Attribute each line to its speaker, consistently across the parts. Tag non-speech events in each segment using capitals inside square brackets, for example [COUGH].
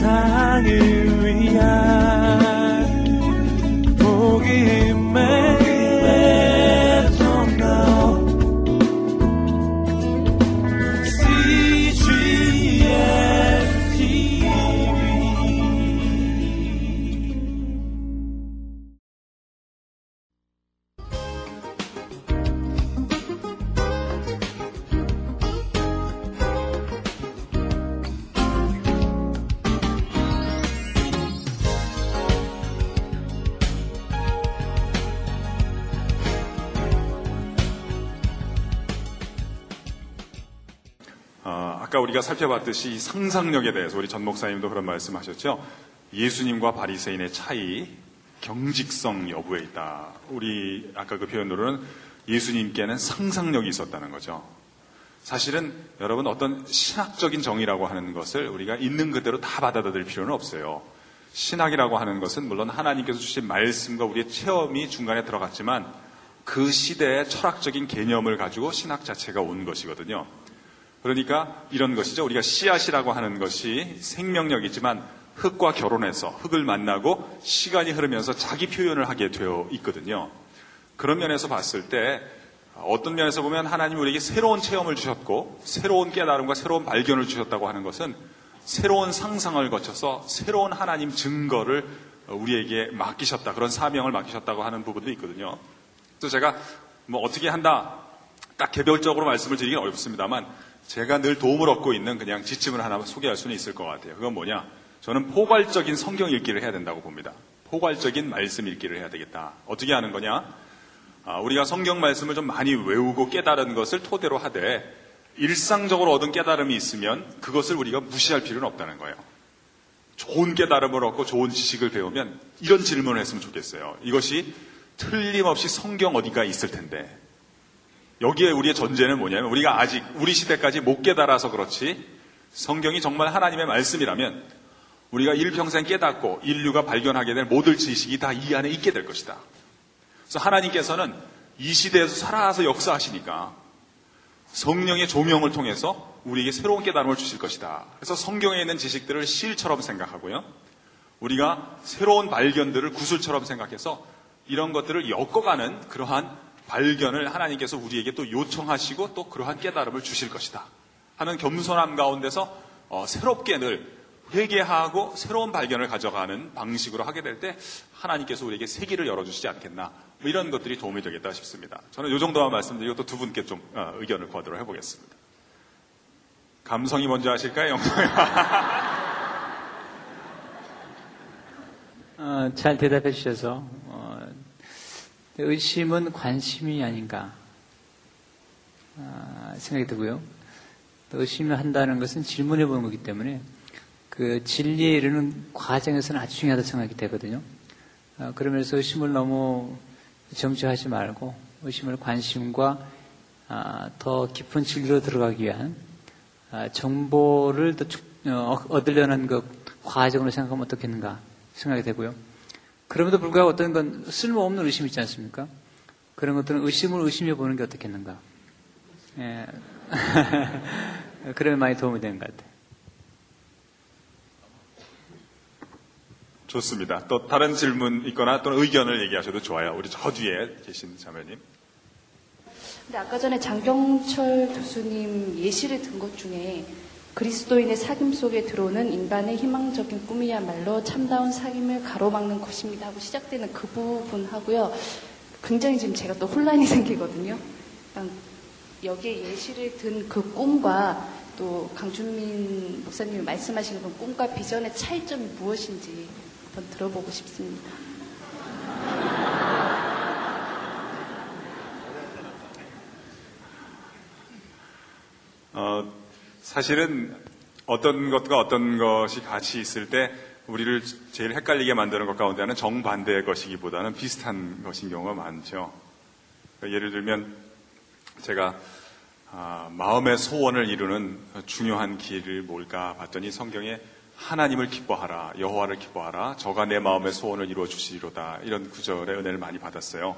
Speaker 1: 세상을 위한
Speaker 2: 우리가 살펴봤듯이 상상력에 대해서 우리 전 목사님도 그런 말씀하셨죠. 예수님과 바리새인의 차이, 경직성 여부에 있다. 우리 아까 그 표현으로는 예수님께는 상상력이 있었다는 거죠. 사실은 여러분 어떤 신학적인 정의라고 하는 것을 우리가 있는 그대로 다 받아들일 필요는 없어요. 신학이라고 하는 것은 물론 하나님께서 주신 말씀과 우리의 체험이 중간에 들어갔지만 그 시대의 철학적인 개념을 가지고 신학 자체가 온 것이거든요. 그러니까 이런 것이죠. 우리가 씨앗이라고 하는 것이 생명력이지만 흙과 결혼해서 흙을 만나고 시간이 흐르면서 자기 표현을 하게 되어 있거든요. 그런 면에서 봤을 때 어떤 면에서 보면 하나님 우리에게 새로운 체험을 주셨고 새로운 깨달음과 새로운 발견을 주셨다고 하는 것은 새로운 상상을 거쳐서 새로운 하나님 증거를 우리에게 맡기셨다. 그런 사명을 맡기셨다고 하는 부분도 있거든요. 그래서 제가 뭐 어떻게 한다. 딱 개별적으로 말씀을 드리기는 어렵습니다만 제가 늘 도움을 얻고 있는 그냥 지침을 하나 소개할 수는 있을 것 같아요. 그건 뭐냐? 저는 포괄적인 성경 읽기를 해야 된다고 봅니다. 포괄적인 말씀 읽기를 해야 되겠다. 어떻게 하는 거냐? 아, 우리가 성경 말씀을 좀 많이 외우고 깨달은 것을 토대로 하되 일상적으로 얻은 깨달음이 있으면 그것을 우리가 무시할 필요는 없다는 거예요. 좋은 깨달음을 얻고 좋은 지식을 배우면 이런 질문을 했으면 좋겠어요. 이것이 틀림없이 성경 어디가 있을 텐데 여기에 우리의 전제는 뭐냐면 우리가 아직 우리 시대까지 못 깨달아서 그렇지 성경이 정말 하나님의 말씀이라면 우리가 일평생 깨닫고 인류가 발견하게 될 모든 지식이 다 이 안에 있게 될 것이다. 그래서 하나님께서는 이 시대에서 살아서 역사하시니까 성령의 조명을 통해서 우리에게 새로운 깨달음을 주실 것이다. 그래서 성경에 있는 지식들을 실처럼 생각하고요. 우리가 새로운 발견들을 구슬처럼 생각해서 이런 것들을 엮어가는 그러한 발견을 하나님께서 우리에게 또 요청하시고 또 그러한 깨달음을 주실 것이다. 하는 겸손함 가운데서 어, 새롭게 늘 회개하고 새로운 발견을 가져가는 방식으로 하게 될 때 하나님께서 우리에게 세기를 열어주시지 않겠나 뭐 이런 것들이 도움이 되겠다 싶습니다. 저는 이 정도만 말씀드리고 또 두 분께 좀 어, 의견을 구하도록 해보겠습니다. 감성이 먼저 하실까요? [LAUGHS]
Speaker 3: 어, 잘 대답해 주셔서 의심은 관심이 아닌가 아, 생각이 들고요. 의심을 한다는 것은 질문해 보는 거기 때문에 그 진리에 이르는 과정에서는 아주 중요하다고 생각이 되거든요. 아, 그러면서 의심을 너무 점치하지 말고 의심을 관심과 아, 더 깊은 진리로 들어가기 위한 정보를 더 어, 얻으려는 그 과정으로 생각하면 어떻겠는가 생각이 되고요. 그럼에도 불구하고 어떤 건 쓸모없는 의심 있지 않습니까? 그런 것들은 의심을 의심해 보는 게 어떻겠는가. 예. [LAUGHS] 그러면 많이 도움이 되는 것 같아요.
Speaker 2: 좋습니다. 또 다른 질문 있거나 또는 의견을 얘기하셔도 좋아요. 우리 저 뒤에 계신 자매님.
Speaker 4: 근데 아까 전에 장경철 교수님 예시를 든 것 중에 그리스도인의 사귐 속에 들어오는 인간의 희망적인 꿈이야말로 참다운 사귐을 가로막는 것입니다 하고 시작되는 그 부분 하고요. 굉장히 지금 제가 또 혼란이 [LAUGHS] 생기거든요. 여기에 예시를 든 그 꿈과 또 강준민 목사님이 말씀하시는 그 꿈과 비전의 차이점이 무엇인지 한번 들어보고 싶습니다.
Speaker 2: 어, 사실은 어떤 것과 어떤 것이 같이 있을 때 우리를 제일 헷갈리게 만드는 것 가운데 하나는 정반대의 것이기보다는 비슷한 것인 경우가 많죠. 그러니까 예를 들면 제가 아, 마음의 소원을 이루는 중요한 길을 뭘까 봤더니 성경에 하나님을 기뻐하라, 여호와를 기뻐하라, 저가 내 마음의 소원을 이루어 주시리로다 이런 구절의 은혜를 많이 받았어요.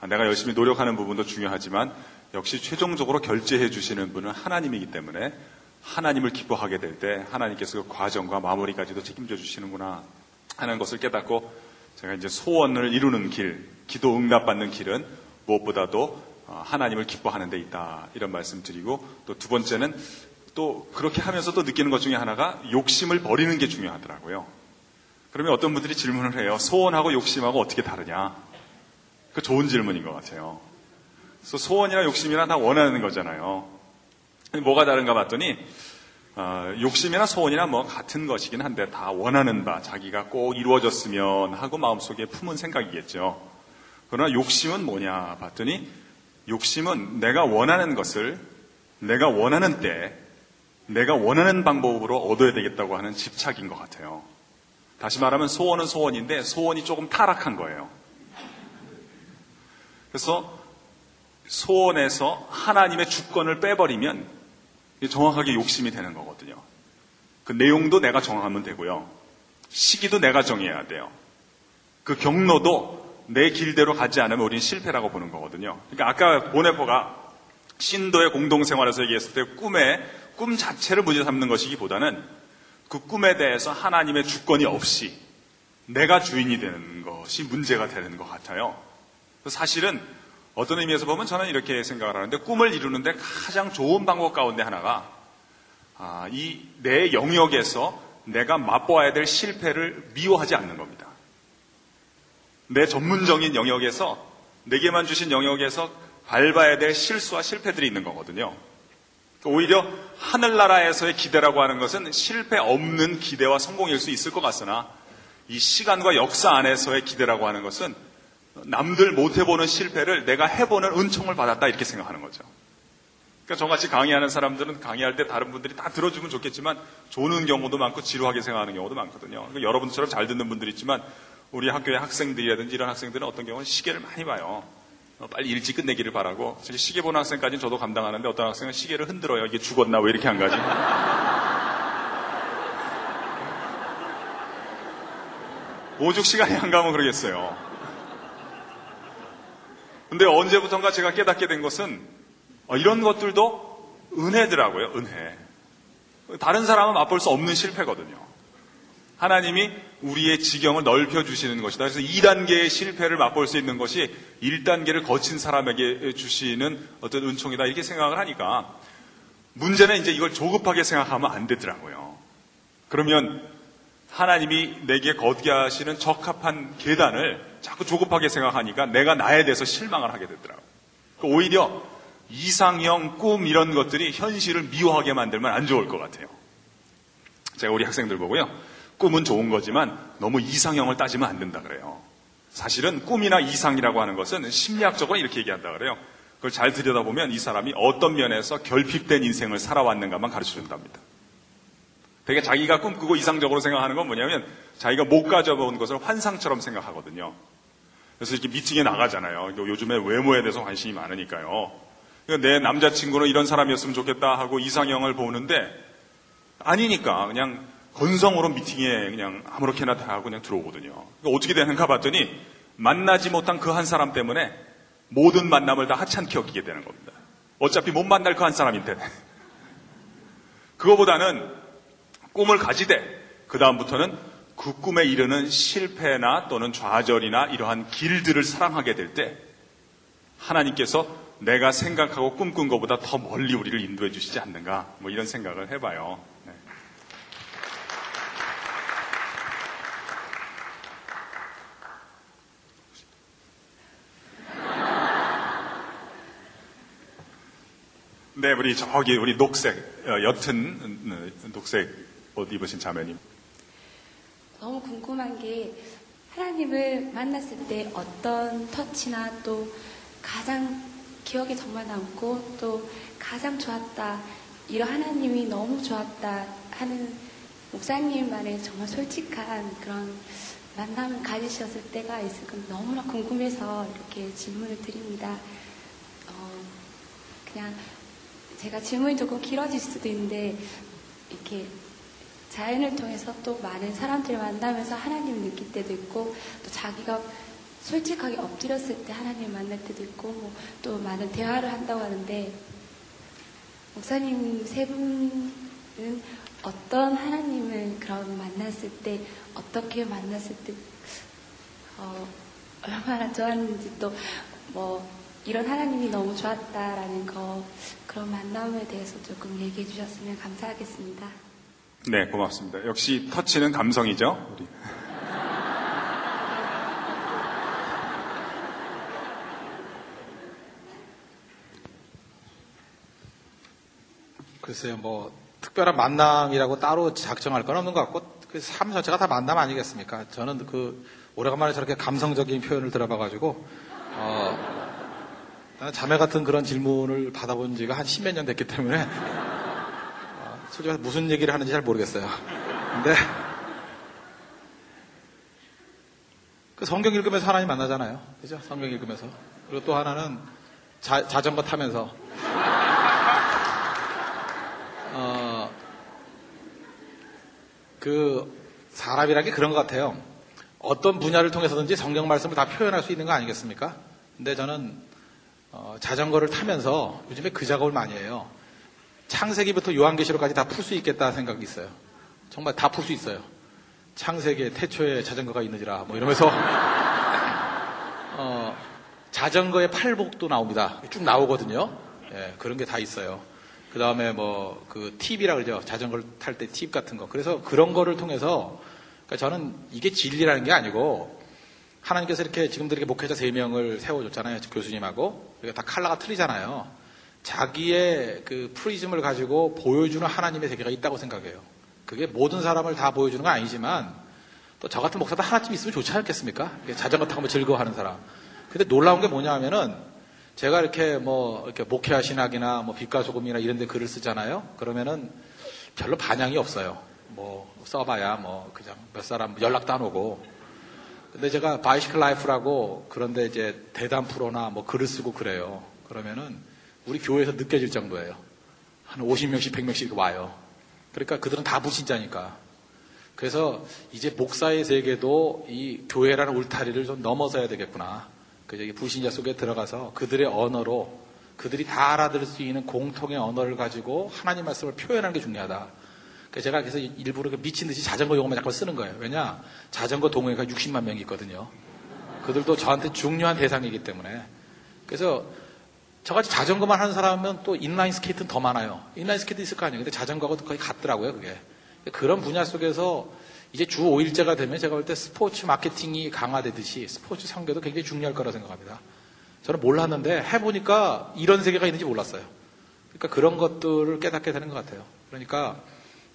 Speaker 2: 아, 내가 열심히 노력하는 부분도 중요하지만 역시 최종적으로 결제해 주시는 분은 하나님이기 때문에 하나님을 기뻐하게 될 때 하나님께서 그 과정과 마무리까지도 책임져 주시는구나 하는 것을 깨닫고 제가 이제 소원을 이루는 길, 기도 응답받는 길은 무엇보다도 어, 하나님을 기뻐하는 데 있다. 이런 말씀 드리고 또 두 번째는 또 그렇게 하면서 또 느끼는 것 중에 하나가 욕심을 버리는 게 중요하더라고요. 그러면 어떤 분들이 질문을 해요. 소원하고 욕심하고 어떻게 다르냐? 그 좋은 질문인 것 같아요. 그래서 소원이나 욕심이나 다 원하는 거잖아요. 뭐가 다른가 봤더니 어, 욕심이나 소원이나 뭐 같은 것이긴 한데 다 원하는 바 자기가 꼭 이루어졌으면 하고 마음속에 품은 생각이겠죠. 그러나 욕심은 뭐냐 봤더니 욕심은 내가 원하는 것을 내가 원하는 때 내가 원하는 방법으로 얻어야 되겠다고 하는 집착인 것 같아요. 다시 말하면 소원은 소원인데 소원이 조금 타락한 거예요. 그래서 소원에서 하나님의 주권을 빼버리면 정확하게 욕심이 되는 거거든요. 그 내용도 내가 정하면 되고요. 시기도 내가 정해야 돼요. 그 경로도 내 길대로 가지 않으면 우리는 실패라고 보는 거거든요. 그러니까 아까 보네포가 신도의 공동생활에서 얘기했을 때 꿈에 꿈 자체를 문제 삼는 것이기보다는 그 꿈에 대해서 하나님의 주권이 없이 내가 주인이 되는 것이 문제가 되는 것 같아요. 사실은 어떤 의미에서 보면 저는 이렇게 생각을 하는데 꿈을 이루는데 가장 좋은 방법 가운데 하나가 아, 이 내 영역에서 내가 맛보아야 될 실패를 미워하지 않는 겁니다. 내 전문적인 영역에서 내게만 주신 영역에서 밟아야 될 실수와 실패들이 있는 거거든요. 오히려 하늘나라에서의 기대라고 하는 것은 실패 없는 기대와 성공일 수 있을 것 같으나 이 시간과 역사 안에서의 기대라고 하는 것은 남들 못 해보는 실패를 내가 해보는 은총을 받았다 이렇게 생각하는 거죠. 그러니까 저같이 강의하는 사람들은 강의할 때 다른 분들이 다 들어주면 좋겠지만 조는 경우도 많고 지루하게 생각하는 경우도 많거든요. 그러니까 여러분처럼 잘 듣는 분들이 있지만 우리 학교의 학생들이라든지 이런 학생들은 어떤 경우는 시계를 많이 봐요. 어, 빨리 일찍 끝내기를 바라고 사실 시계 보는 학생까지는 저도 감당하는데 어떤 학생은 시계를 흔들어요. 이게 죽었나 왜 이렇게 안 가지? [LAUGHS] 오죽 시간이 안 가면 그러겠어요. 근데 언제부턴가 제가 깨닫게 된 것은 어, 이런 것들도 은혜더라고요, 은혜. 다른 사람은 맛볼 수 없는 실패거든요. 하나님이 우리의 지경을 넓혀 주시는 것이다. 그래서 2단계의 실패를 맛볼 수 있는 것이 1단계를 거친 사람에게 주시는 어떤 은총이다. 이렇게 생각을 하니까 문제는 이제 이걸 조급하게 생각하면 안 되더라고요. 그러면 하나님이 내게 거두게 하시는 적합한 계단을 자꾸 조급하게 생각하니까 내가 나에 대해서 실망을 하게 되더라고요. 그러니까 오히려 이상형, 꿈 이런 것들이 현실을 미워하게 만들면 안 좋을 것 같아요. 제가 우리 학생들 보고요. 꿈은 좋은 거지만 너무 이상형을 따지면 안 된다 그래요. 사실은 꿈이나 이상이라고 하는 것은 심리학적으로 이렇게 얘기한다 그래요. 그걸 잘 들여다보면 이 사람이 어떤 면에서 결핍된 인생을 살아왔는가만 가르쳐 준답니다. 되게 자기가 꿈꾸고 이상적으로 생각하는 건 뭐냐면 자기가 못 가져본 것을 환상처럼 생각하거든요. 그래서 이렇게 미팅에 나가잖아요. 요즘에 외모에 대해서 관심이 많으니까요. 그러니까 내 남자친구는 이런 사람이었으면 좋겠다 하고 이상형을 보는데 아니니까 그냥 건성으로 미팅에 그냥 아무렇게나 다 하고 그냥 들어오거든요. 그러니까 어떻게 되는가 봤더니 만나지 못한 그 한 사람 때문에 모든 만남을 다 하찮게 여기게 되는 겁니다. 어차피 못 만날 그 한 사람인데. [LAUGHS] 그거보다는 꿈을 가지되 그 다음부터는 그 꿈에 이르는 실패나 또는 좌절이나 이러한 길들을 사랑하게 될 때 하나님께서 내가 생각하고 꿈꾼 것보다 더 멀리 우리를 인도해 주시지 않는가 뭐 이런 생각을 해봐요. 네. 네, 우리 저기 우리 녹색 어, 옅은 음, 녹색 옷 입으신 자매님.
Speaker 5: 너무 궁금한 게 하나님을 만났을 때 어떤 터치나 또 가장 기억에 정말 남고 또 가장 좋았다 이런 하나님이 너무 좋았다 하는 목사님만의 정말 솔직한 그런 만남을 가지셨을 때가 있을까 너무나 궁금해서 이렇게 질문을 드립니다. 어, 그냥 제가 질문이 조금 길어질 수도 있는데 이렇게 자연을 통해서 또 많은 사람들을 만나면서 하나님을 느낄 때도 있고 또 자기가 솔직하게 엎드렸을 때 하나님을 만날 때도 있고 뭐 또 많은 대화를 한다고 하는데 목사님 세분 어떤 하나님을 그럼 만났을 때 어떻게 만났을 때 어, 얼마나 좋았는지 또 뭐 이런 하나님이 너무 좋았다라는 거 그런 만남에 대해서 조금 얘기해 주셨으면 감사하겠습니다.
Speaker 2: 네, 고맙습니다. 역시 터치는 감성이죠. 우리.
Speaker 6: 글쎄요, 뭐 특별한 만남이라고 따로 작정할 건 없는 것 같고 그삶 자체가 다 만남 아니겠습니까? 저는 그 오래간만에 저렇게 감성적인 표현을 들어봐가지고 어, 자매 같은 그런 질문을 받아본 지가 한 십몇 년 됐기 때문에 어, 솔직히 무슨 얘기를 하는지 잘 모르겠어요. 근데 그 성경 읽으면서 하나님 만나잖아요. 그죠? 성경 읽으면서. 그리고 또 하나는 자, 자전거 타면서 어, 그 사람이라는 게 그런 것 같아요. 어떤 분야를 통해서든지 성경 말씀을 다 표현할 수 있는 거 아니겠습니까? 근데 저는 어, 자전거를 타면서 요즘에 그 작업을 많이 해요. 창세기부터 요한계시록까지 다 풀 수 있겠다 생각이 있어요. 정말 다 풀 수 있어요. 창세기에 태초에 자전거가 있느니라 뭐 이러면서 [LAUGHS] 어, 자전거의 팔복도 나옵니다. 쭉 나오거든요. 예, 그런 게 다 있어요. 그 다음에 뭐, 그 팁이라 그러죠. 자전거를 탈 때 팁 같은 거. 그래서 그런 거를 통해서, 그러니까 저는 이게 진리라는 게 아니고, 하나님께서 이렇게 지금도 이렇게 목회자 3명을 세워줬잖아요. 교수님하고. 그러니까 다 칼라가 틀리잖아요. 자기의 그 프리즘을 가지고 보여주는 하나님의 세계가 있다고 생각해요. 그게 모든 사람을 다 보여주는 건 아니지만, 또 저 같은 목사도 하나쯤 있으면 좋지 않겠습니까? 자전거 타고 즐거워하는 사람. 근데 놀라운 게 뭐냐 하면은, 제가 이렇게 뭐 이렇게 목회와 신학이나 뭐 빛과 소금이나 이런 데 글을 쓰잖아요. 그러면은 별로 반향이 없어요. 뭐 써봐야 뭐 그냥 몇 사람 연락도 안 오고. 근데 제가 Bicycle Life라고 그런데 이제 대담 프로나 뭐 글을 쓰고 그래요. 그러면은 우리 교회에서 느껴질 정도예요. 한 50명씩 100명씩 와요. 그러니까 그들은 다 불신자니까. 그래서 이제 목사의 세계도 이 교회라는 울타리를 좀 넘어서야 되겠구나. 그 저기 불신자 속에 들어가서 그들의 언어로 그들이 다 알아들을 수 있는 공통의 언어를 가지고 하나님 말씀을 표현하는 게 중요하다. 그래서 제가 그래서 일부러 미친 듯이 자전거 용어만 자꾸 쓰는 거예요. 왜냐? 자전거 동호회가 60만 명이 있거든요. 그들도 저한테 중요한 대상이기 때문에. 그래서 저같이 자전거만 하는 사람은 또 인라인 스케이트는 더 많아요. 인라인 스케이트 있을 거 아니에요. 근데 자전거하고 거의 같더라고요, 그게. 그런 분야 속에서 이제 주 5일째가 되면 제가 볼 때 스포츠 마케팅이 강화되듯이 스포츠 상계도 굉장히 중요할 거라 생각합니다. 저는 몰랐는데 해보니까 이런 세계가 있는지 몰랐어요. 그러니까 그런 것들을 깨닫게 되는 것 같아요. 그러니까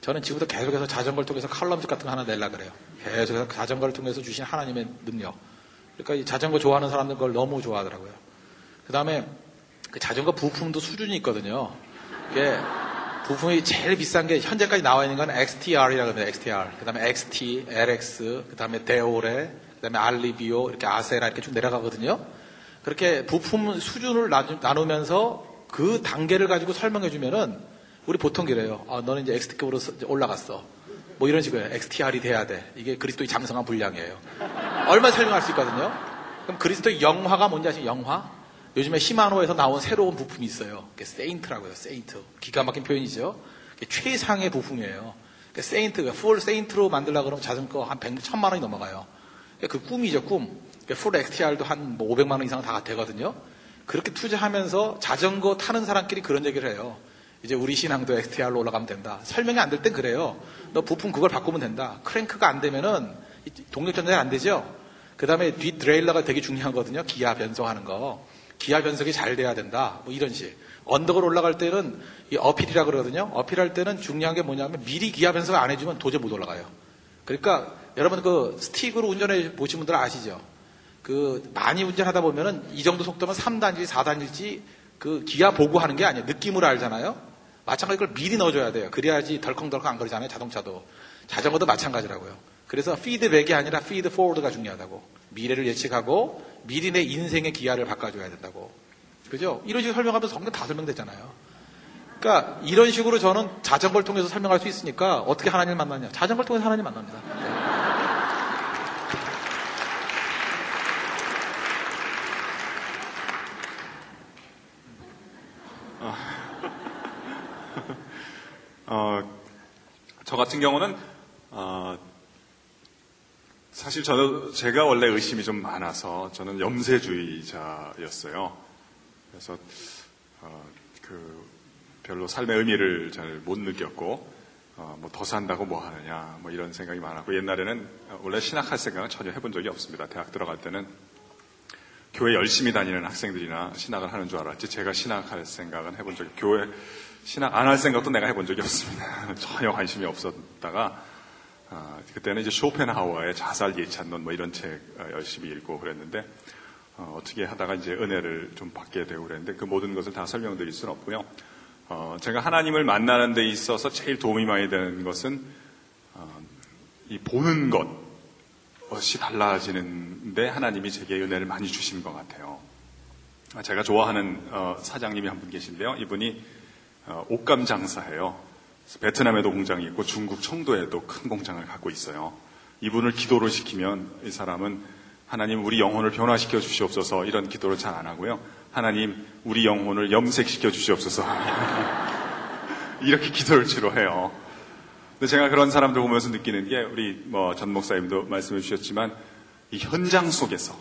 Speaker 6: 저는 지금부터 계속해서 자전거를 통해서 칼럼즈 같은 거 하나 내려 그래요. 계속해서 자전거를 통해서 주신 하나님의 능력. 그러니까 이 자전거 좋아하는 사람들 그걸 너무 좋아하더라고요. 그 다음에 그 자전거 부품도 수준이 있거든요. 이게 부품이 제일 비싼 게 현재까지 나와 있는 건 XTR이라고 합니다. XTR. 그 다음에 XT, LX, 그 다음에 데오레, 그 다음에 알리비오, 이렇게 아세라 이렇게 쭉 내려가거든요. 그렇게 부품 수준을 나누면서 그 단계를 가지고 설명해 주면은 우리 보통 그래요. 아, 너는 이제 XT급으로 올라갔어. 뭐 이런 식으로 XTR이 돼야 돼. 이게 그리스도의 장성한 분량이에요. 얼마 설명할 수 있거든요. 그럼 그리스도의 영화가 뭔지 아시죠? 영화? 요즘에 시마노에서 나온 새로운 부품이 있어요. Saint라고요. Saint. 기가 막힌 표현이죠. 최상의 부품이에요. Saint가 full Saint로 만들라 그러면 자전거 한 100, 1000만 원이 넘어가요. 그 꿈이죠, 꿈. full XTR도 한 500만 원 이상 다 되거든요. 그렇게 투자하면서 자전거 타는 사람끼리 그런 얘기를 해요. 이제 우리 신앙도 XTR로 올라가면 된다. 설명이 안 될 땐 그래요. 너 부품 그걸 바꾸면 된다. 크랭크가 안 되면은 동력 전달이 안 되죠. 그 다음에 뒷 드레일러가 되게 중요하거든요. 기아 변속하는 거. 기아 변속이 잘 돼야 된다. 뭐 이런 식. 언덕을 올라갈 때는 이 어필이라 그러거든요. 어필할 때는 중요한 게 뭐냐면 미리 기아 변속을 안 해주면 도저히 못 올라가요. 그러니까 여러분 그 스틱으로 운전해 보신 분들 아시죠? 그 많이 운전하다 보면은 이 정도 속도면 3단지, 4단지일지 그 기아 보고 하는 게 아니에요. 느낌으로 알잖아요. 마찬가지 그걸 미리 넣어줘야 돼요. 그래야지 덜컹덜컹 안 거리잖아요. 자동차도. 자전거도 마찬가지라고요. 그래서 피드백이 아니라 feed forward가 중요하다고. 미래를 예측하고 미리 내 인생의 기어를 바꿔줘야 된다고. 그죠? 이런 식으로 설명하면서 성경 다 설명됐잖아요. 그러니까 이런 식으로 저는 자전거를 통해서 설명할 수 있으니까 어떻게 하나님을 만나냐. 자전거를 통해서 하나님 만납니다. [LAUGHS]
Speaker 2: 어, 저 같은 경우는 어, 사실 저는 제가 원래 의심이 좀 많아서 저는 염세주의자였어요. 그래서 어, 그 별로 삶의 의미를 잘 못 느꼈고 어, 뭐더 산다고 뭐 하느냐 뭐 이런 생각이 많았고 옛날에는 원래 신학할 생각은 전혀 해본 적이 없습니다. 대학 들어갈 때는 교회 열심히 다니는 학생들이나 신학을 하는 줄 알았지 제가 신학할 생각은 해본 적이 교회 신학 안 할 생각도 내가 해본 적이 없습니다. [LAUGHS] 전혀 관심이 없었다가 아, 그때는 이제 쇼펜하우어의 자살 예찬론 뭐 이런 책 어, 열심히 읽고 그랬는데 어, 떻게 하다가 이제 은혜를 좀 받게 되고 그랬는데 그 모든 것을 다 설명드릴 수는 없고요. 어, 제가 하나님을 만나는 데 있어서 제일 도움이 많이 되는 것은 어, 이 보는 것이 달라지는데 하나님이 제게 은혜를 많이 주신 것 같아요. 아, 제가 좋아하는 어, 사장님이 한 분 계신데요. 이분이 어, 옷감 장사예요. 베트남에도 공장이 있고 중국 청도에도 큰 공장을 갖고 있어요. 이분을 기도를 시키면 이 사람은 하나님 우리 영혼을 변화시켜 주시옵소서 이런 기도를 잘 안 하고요. 하나님 우리 영혼을 염색시켜 주시옵소서 [LAUGHS] 이렇게 기도를 주로 해요. 근데 제가 그런 사람들 보면서 느끼는 게 우리 뭐 전 목사님도 말씀해 주셨지만 이 현장 속에서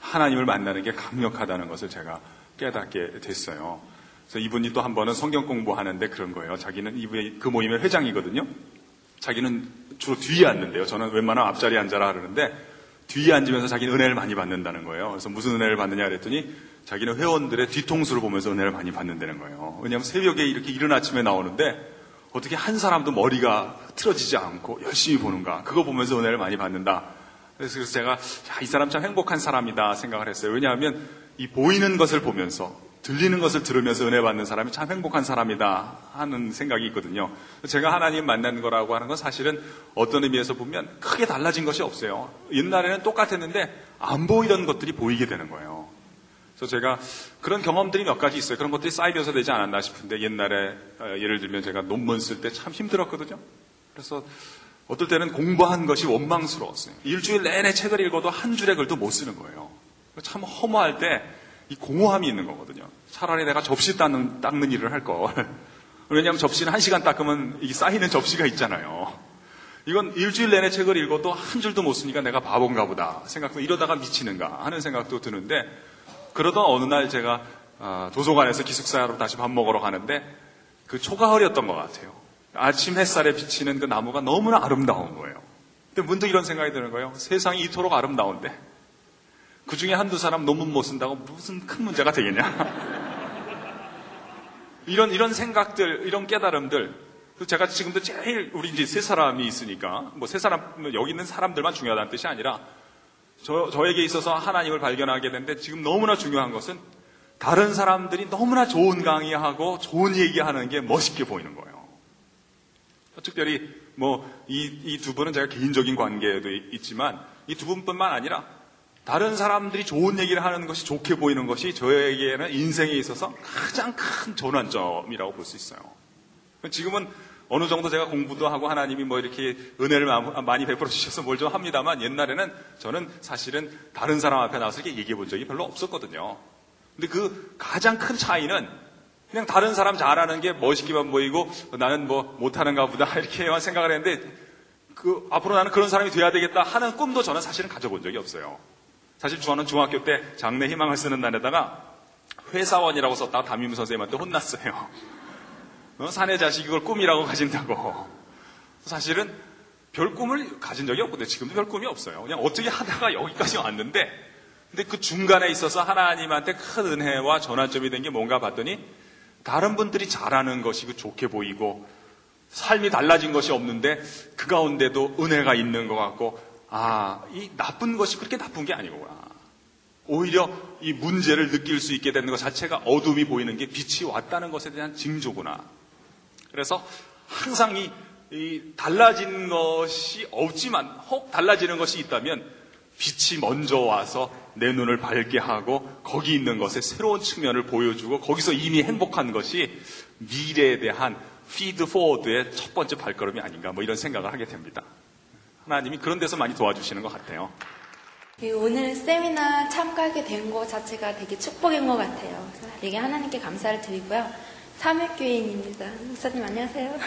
Speaker 2: 하나님을 만나는 게 강력하다는 것을 제가 깨닫게 됐어요. 그래서 이분이 또 한 번은 성경 공부하는데 그런 거예요. 자기는 이분이 그 모임의 회장이거든요. 자기는 주로 뒤에 앉는데요. 저는 웬만하면 앞자리에 앉아라 그러는데 뒤에 앉으면서 자기는 은혜를 많이 받는다는 거예요. 그래서 무슨 은혜를 받느냐 그랬더니 자기는 회원들의 뒤통수를 보면서 은혜를 많이 받는다는 거예요. 왜냐하면 새벽에 이렇게 이른 아침에 나오는데 어떻게 한 사람도 머리가 틀어지지 않고 열심히 보는가. 그거 보면서 은혜를 많이 받는다. 그래서 제가 야, 이 사람 참 행복한 사람이다 생각을 했어요. 왜냐하면 이 보이는 것을 보면서 들리는 것을 들으면서 은혜 받는 사람이 참 행복한 사람이다 하는 생각이 있거든요. 제가 하나님 만난 거라고 하는 건 사실은 어떤 의미에서 보면 크게 달라진 것이 없어요. 옛날에는 똑같았는데 안 보이던 것들이 보이게 되는 거예요. 그래서 제가 그런 경험들이 몇 가지 있어요. 그런 것들이 쌓이면서 되지 않았나 싶은데 옛날에 어, 예를 들면 제가 논문 쓸 때 참 힘들었거든요. 그래서 어떨 때는 공부한 것이 원망스러웠어요. 일주일 내내 책을 읽어도 한 줄의 글도 못 쓰는 거예요. 참 허무할 때 이 공허함이 있는 거거든요. 차라리 내가 접시 닦는, 닦는 일을 할 걸. [LAUGHS] 왜냐하면 접시는 한 시간 닦으면 이 쌓이는 접시가 있잖아요. 이건 일주일 내내 책을 읽어도 한 줄도 못 쓰니까 내가 바본가 보다 생각도 이러다가 미치는가 하는 생각도 드는데 그러던 어느 날 제가 아, 도서관에서 기숙사로 다시 밥 먹으러 가는데 그 초가을이었던 것 같아요. 아침 햇살에 비치는 그 나무가 너무나 아름다운 거예요. 근데 문득 이런 생각이 드는 거예요. 세상이 이토록 아름다운데 그 중에 한두 사람 논문 못 쓴다고 무슨 큰 문제가 되겠냐? [LAUGHS] 이런, 이런 생각들, 이런 깨달음들. 제가 지금도 제일, 우리 이제 세 사람이 있으니까, 뭐 세 사람, 여기 있는 사람들만 중요하다는 뜻이 아니라, 저, 저에게 있어서 하나님을 발견하게 됐는데, 지금 너무나 중요한 것은, 다른 사람들이 너무나 좋은 강의하고 좋은 얘기하는 게 멋있게 보이는 거예요. 특별히, 뭐, 이, 이 두 분은 제가 개인적인 관계도 있지만, 이 두 분뿐만 아니라, 다른 사람들이 좋은 얘기를 하는 것이 좋게 보이는 것이 저에게는 인생에 있어서 가장 큰 전환점이라고 볼 수 있어요. 지금은 어느 정도 제가 공부도 하고 하나님이 뭐 이렇게 은혜를 많이 베풀어 주셔서 뭘 좀 합니다만 옛날에는 저는 사실은 다른 사람 앞에 나와서 이렇게 얘기해 본 적이 별로 없었거든요. 근데 그 가장 큰 차이는 그냥 다른 사람 잘하는 게 멋있기만 보이고 나는 뭐 못하는가 보다 [LAUGHS] 이렇게만 생각을 했는데 그 앞으로 나는 그런 사람이 돼야 되겠다 하는 꿈도 저는 사실은 가져본 적이 없어요. 사실 저는 중학교 때 장래 희망을 쓰는 날에다가 회사원이라고 썼다가 담임 선생님한테 혼났어요. 어, 사내 자식 이걸 꿈이라고 가진다고. 사실은 별 꿈을 가진 적이 없거든요. 지금도 별 꿈이 없어요. 그냥 어떻게 하다가 여기까지 왔는데, 근데 그 중간에 있어서 하나님한테 큰 은혜와 전환점이 된 게 뭔가 봤더니, 다른 분들이 잘하는 것이 그 좋게 보이고, 삶이 달라진 것이 없는데, 그 가운데도 은혜가 있는 것 같고, 아, 이 나쁜 것이 그렇게 나쁜 게 아니구나. 오히려 이 문제를 느낄 수 있게 되는 것 자체가 어둠이 보이는 게 빛이 왔다는 것에 대한 징조구나. 그래서 항상 이, 이 달라진 것이 없지만 혹 달라지는 것이 있다면 빛이 먼저 와서 내 눈을 밝게 하고 거기 있는 것의 새로운 측면을 보여주고 거기서 이미 행복한 것이 미래에 대한 피드 포워드의 첫 번째 발걸음이 아닌가 뭐 이런 생각을 하게 됩니다. 하나님이 그런 데서 많이 도와주시는 것 같아요.
Speaker 5: 예, 오늘 세미나 참가하게 된 것 자체가 되게 축복인 것 같아요. 되게 하나님께 감사를 드리고요.
Speaker 4: 삼육교인입니다. 목사님 안녕하세요. [LAUGHS]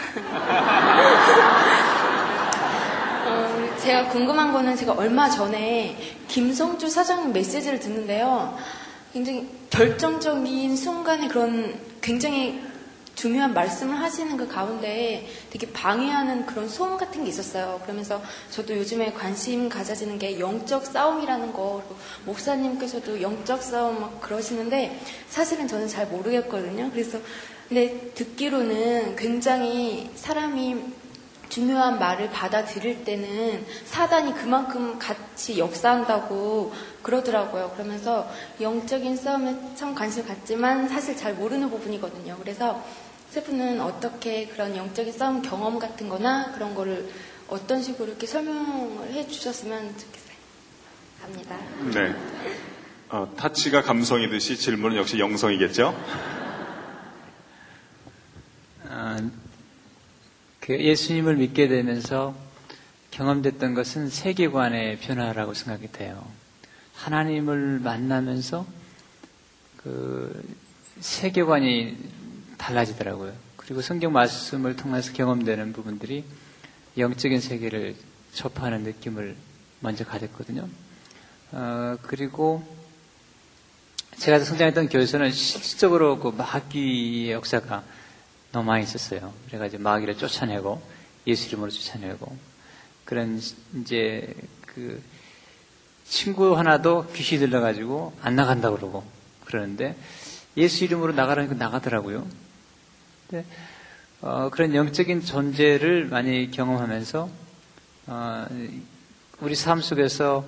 Speaker 4: 어, 제가 궁금한 거는 제가 얼마 전에 김성주 사장님 메시지를 듣는데요. 굉장히 결정적인 순간에 그런 굉장히 중요한 말씀을 하시는 그 가운데 되게 방해하는 그런 소음 같은 게 있었어요. 그러면서 저도 요즘에 관심 가져지는 게 영적 싸움이라는 거, 목사님께서도 영적 싸움 막 그러시는데 사실은 저는 잘 모르겠거든요. 그래서 근데 듣기로는 굉장히 사람이 중요한 말을 받아들일 때는 사단이 그만큼 같이 역사한다고 그러더라고요. 그러면서 영적인 싸움에 참 관심 갖지만 사실 잘 모르는 부분이거든요. 그래서 세프는 어떻게 그런 영적인 싸움 경험 같은 거나 그런 거를 어떤 식으로 이렇게 설명을 해 주셨으면 좋겠어요. 갑니다.
Speaker 2: 네. 어, 타치가 감성이듯이 질문은 역시 영성이겠죠?
Speaker 3: 아, 그 예수님을 믿게 되면서 경험됐던 것은 세계관의 변화라고 생각이 돼요. 하나님을 만나면서 그 세계관이 달라지더라고요. 그리고 성경 말씀을 통해서 경험되는 부분들이 영적인 세계를 접하는 느낌을 먼저 가졌거든요. 어, 그리고 제가 성장했던 교회에서는 실질적으로 그 마귀의 역사가 너무 많이 있었어요. 그래가지고 마귀를 쫓아내고 예수 이름으로 쫓아내고 그런 이제 그 친구 하나도 귀신이 들려가지고 안 나간다 그러고 그러는데 예수 이름으로 나가라니까 나가더라고요. 근데 어, 그런 영적인 존재를 많이 경험하면서 어, 우리 삶 속에서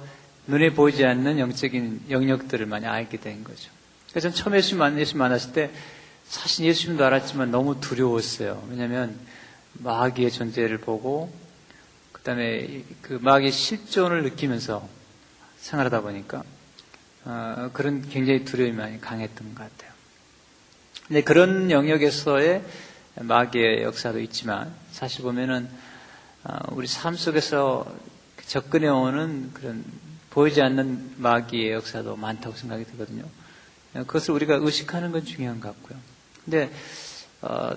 Speaker 3: 눈에 보이지 않는 영적인 영역들을 많이 알게 된 거죠. 그래서 전 처음 예수 만 예수 만났을 때 사실 예수님도 알았지만 너무 두려웠어요. 왜냐하면 마귀의 존재를 보고 그다음에 그 마귀의 실존을 느끼면서 생활하다 보니까 어, 그런 굉장히 두려움이 많이 강했던 것 같아요. 근데 그런 영역에서의 마귀의 역사도 있지만 사실 보면은 어, 우리 삶 속에서 접근해 오는 그런 보이지 않는 마귀의 역사도 많다고 생각이 들거든요. 그것을 우리가 의식하는 건 중요한 것 같고요. 근데 어,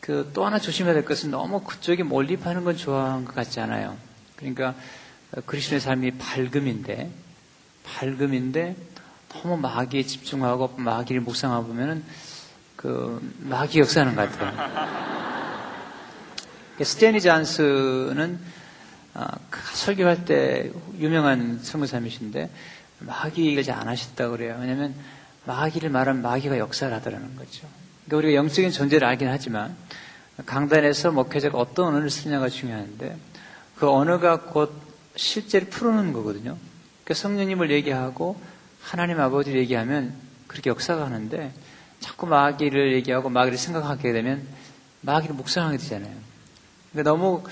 Speaker 3: 그 또 하나 조심해야 될 것은 너무 그쪽에 몰입하는 건 좋아하는 것 같지 않아요. 그러니까 그리스도의 삶이 밝음인데 밝음인데 너무 마귀에 집중하고 마귀를 묵상하고 보면은 그 마귀 역사하는 것 같아요. 스테니 잔스는 어, 설교할 때 유명한 선교사님이신데 마귀 를안 하셨다고 그래요. 왜냐하면 마귀를 말하면 마귀가 역사를 하더라는 거죠. 그러니까 우리가 영적인 존재를 알긴 하지만 강단에서 목회자가 어떤 언어를 쓰냐가 중요한데 그 언어가 곧 실제로 풀어놓는 거거든요. 그러니까 성령님을 얘기하고 하나님 아버지를 얘기하면 그렇게 역사가 하는데 자꾸 마귀를 얘기하고 마귀를 생각하게 되면 마귀를 묵상하게 되잖아요. 그러니까 너무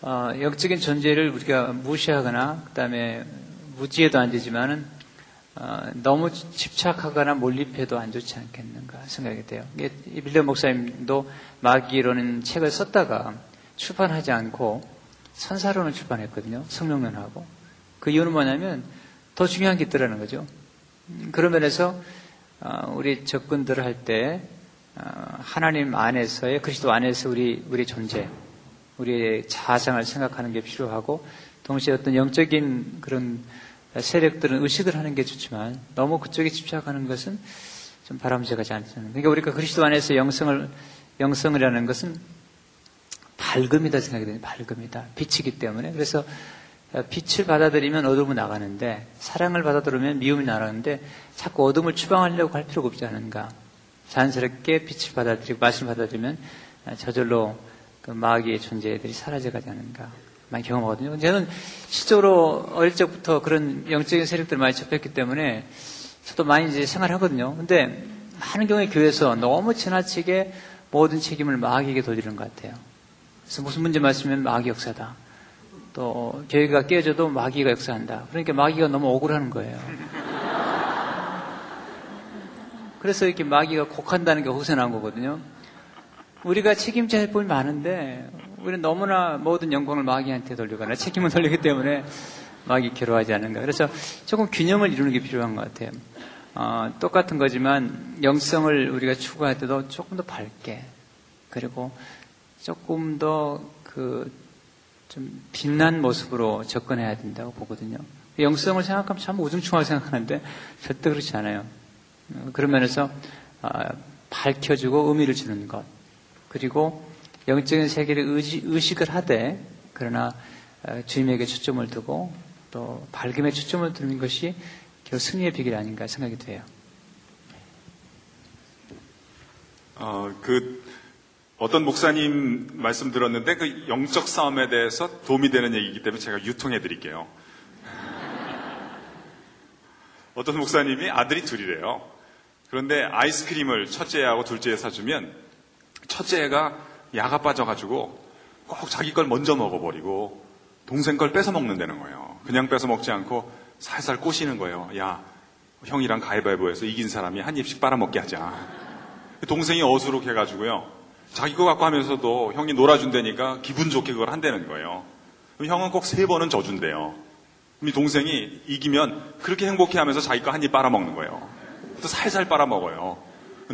Speaker 3: 어, 영적인 존재를 우리가 무시하거나 그다음에 무지해도 안 되지만은 어, 너무 집착하거나 몰입해도 안 좋지 않겠는가 생각이 돼요. 빌려 목사님도 마귀로는 책을 썼다가 출판하지 않고 선사론을 출판했거든요. 성명론하고. 그 이유는 뭐냐면 더 중요한 게 있더라는 거죠. 음, 그런 면에서 어, 우리 접근들을 할때 어, 하나님 안에서의 그리스도 안에서 우리 우리 존재, 우리의 자상을 생각하는 게 필요하고 동시에 어떤 영적인 그런 세력들은 의식을 하는 게 좋지만 너무 그쪽에 집착하는 것은 좀 바람직하지 않습니다. 그러니까 우리가 그리스도 안에서 영성을 영성이라는 것은 밝음이다 생각이 되는 밝음이다. 빛이기 때문에 그래서 빛을 받아들이면 어둠은 나가는데 사랑을 받아들이면 미움이 나가는데 자꾸 어둠을 추방하려고 할 필요가 없지 않은가. 자연스럽게 빛을 받아들이고 말씀을 받아들이면 저절로 그 마귀의 존재들이 사라져가지 않는가. 많이 경험하거든요. 저는 실제로 어릴 적부터 그런 영적인 세력들 을 많이 접했기 때문에 저도 많이 이제 생활하거든요. 근데 많은 경우에 교회에서 너무 지나치게 모든 책임을 마귀에게 돌리는 것 같아요. 그래서 무슨 문제 말씀면 마귀 역사다. 또 교회가 깨져도 마귀가 역사한다. 그러니까 마귀가 너무 억울하는 거예요. 그래서 이렇게 마귀가 곡한다는 게 나온 거거든요. 우리가 책임져야 할 부분이 많은데 우리는 너무나 모든 영광을 마귀한테 돌리거나 책임을 돌리기 때문에 마귀 괴로워하지 않는가. 그래서 조금 균형을 이루는 게 필요한 것 같아요. 어, 똑같은 거지만 영성을 우리가 추구할 때도 조금 더 밝게 그리고 조금 더그 좀 빛난 모습으로 접근해야 된다고 보거든요. 영성을 생각하면 참 우중충하게 생각하는데 절대 그렇지 않아요. 어, 그런 면에서 어, 밝혀주고 의미를 주는 것 그리고 영적인 세계를 의지, 의식을 하되 그러나 어, 주님에게 초점을 두고 또 밝음에 초점을 두는 것이 결국 승리의 비결이 아닌가 생각이 돼요.
Speaker 2: 어, 그 어떤 목사님 말씀 들었는데 그 영적 싸움에 대해서 도움이 되는 얘기이기 때문에 제가 유통해 드릴게요. [LAUGHS] 어떤 목사님이 아들이 둘이래요. 그런데 아이스크림을 첫째하고 둘째에 사주면 첫째가 야가 빠져가지고 꼭 자기 걸 먼저 먹어버리고 동생 걸 뺏어 먹는다는 거예요. 그냥 뺏어 먹지 않고 살살 꼬시는 거예요. 야, 형이랑 가위바위보해서 이긴 사람이 한 입씩 빨아먹게 하자. 동생이 어수룩 해가지고요. 자기 거 갖고 하면서도 형이 놀아준다니까 기분 좋게 그걸 한다는 거예요. 형은 꼭 세 번은 져준대요. 이 동생이 이기면 그렇게 행복해 하면서 자기 거 한 입 빨아먹는 거예요. 또 살살 빨아먹어요.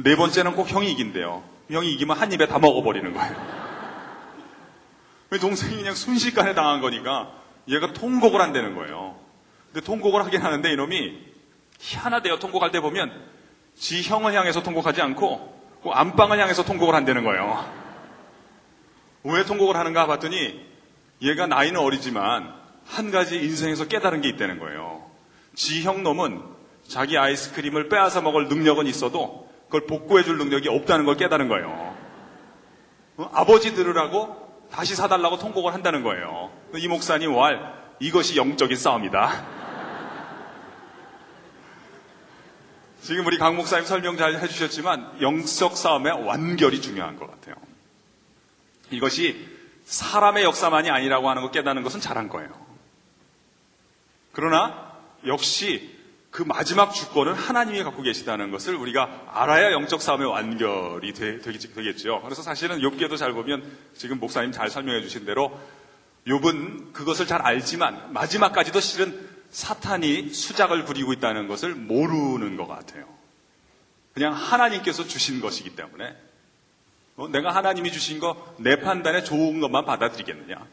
Speaker 2: 네 번째는 꼭 형이 이긴대요. 형이 이기면 한 입에 다 먹어버리는 거예요. 동생이 그냥 순식간에 당한 거니까 얘가 통곡을 한다는 거예요. 근데 통곡을 하긴 하는데 이놈이 희한하대요. 통곡할 때 보면 지 형을 향해서 통곡하지 않고 그 안방을 향해서 통곡을 한다는 거예요. 왜 통곡을 하는가 봤더니 얘가 나이는 어리지만 한 가지 인생에서 깨달은 게 있다는 거예요. 지형 놈은 자기 아이스크림을 빼앗아 먹을 능력은 있어도 그걸 복구해 줄 능력이 없다는 걸 깨달은 거예요. 어? 아버지 들으라고 다시 사달라고 통곡을 한다는 거예요. 이 목사님 왈 이것이 영적인 싸움이다. 지금 우리 강 목사님 설명 잘 해주셨지만 영적 싸움의 완결이 중요한 것 같아요. 이것이 사람의 역사만이 아니라고 하는 거 깨닫는 것은 잘한 거예요. 그러나 역시 그 마지막 주권은 하나님이 갖고 계시다는 것을 우리가 알아야 영적 싸움의 완결이 되, 겠죠 그래서 사실은 욥기에도 잘 보면 지금 목사님 잘 설명해 주신 대로 욥은 그것을 잘 알지만 마지막까지도 실은 사탄이 수작을 부리고 있다는 것을 모르는 것 같아요. 그냥 하나님께서 주신 것이기 때문에 어, 내가 하나님이 주신 거 내 판단에 좋은 것만 받아들이겠느냐?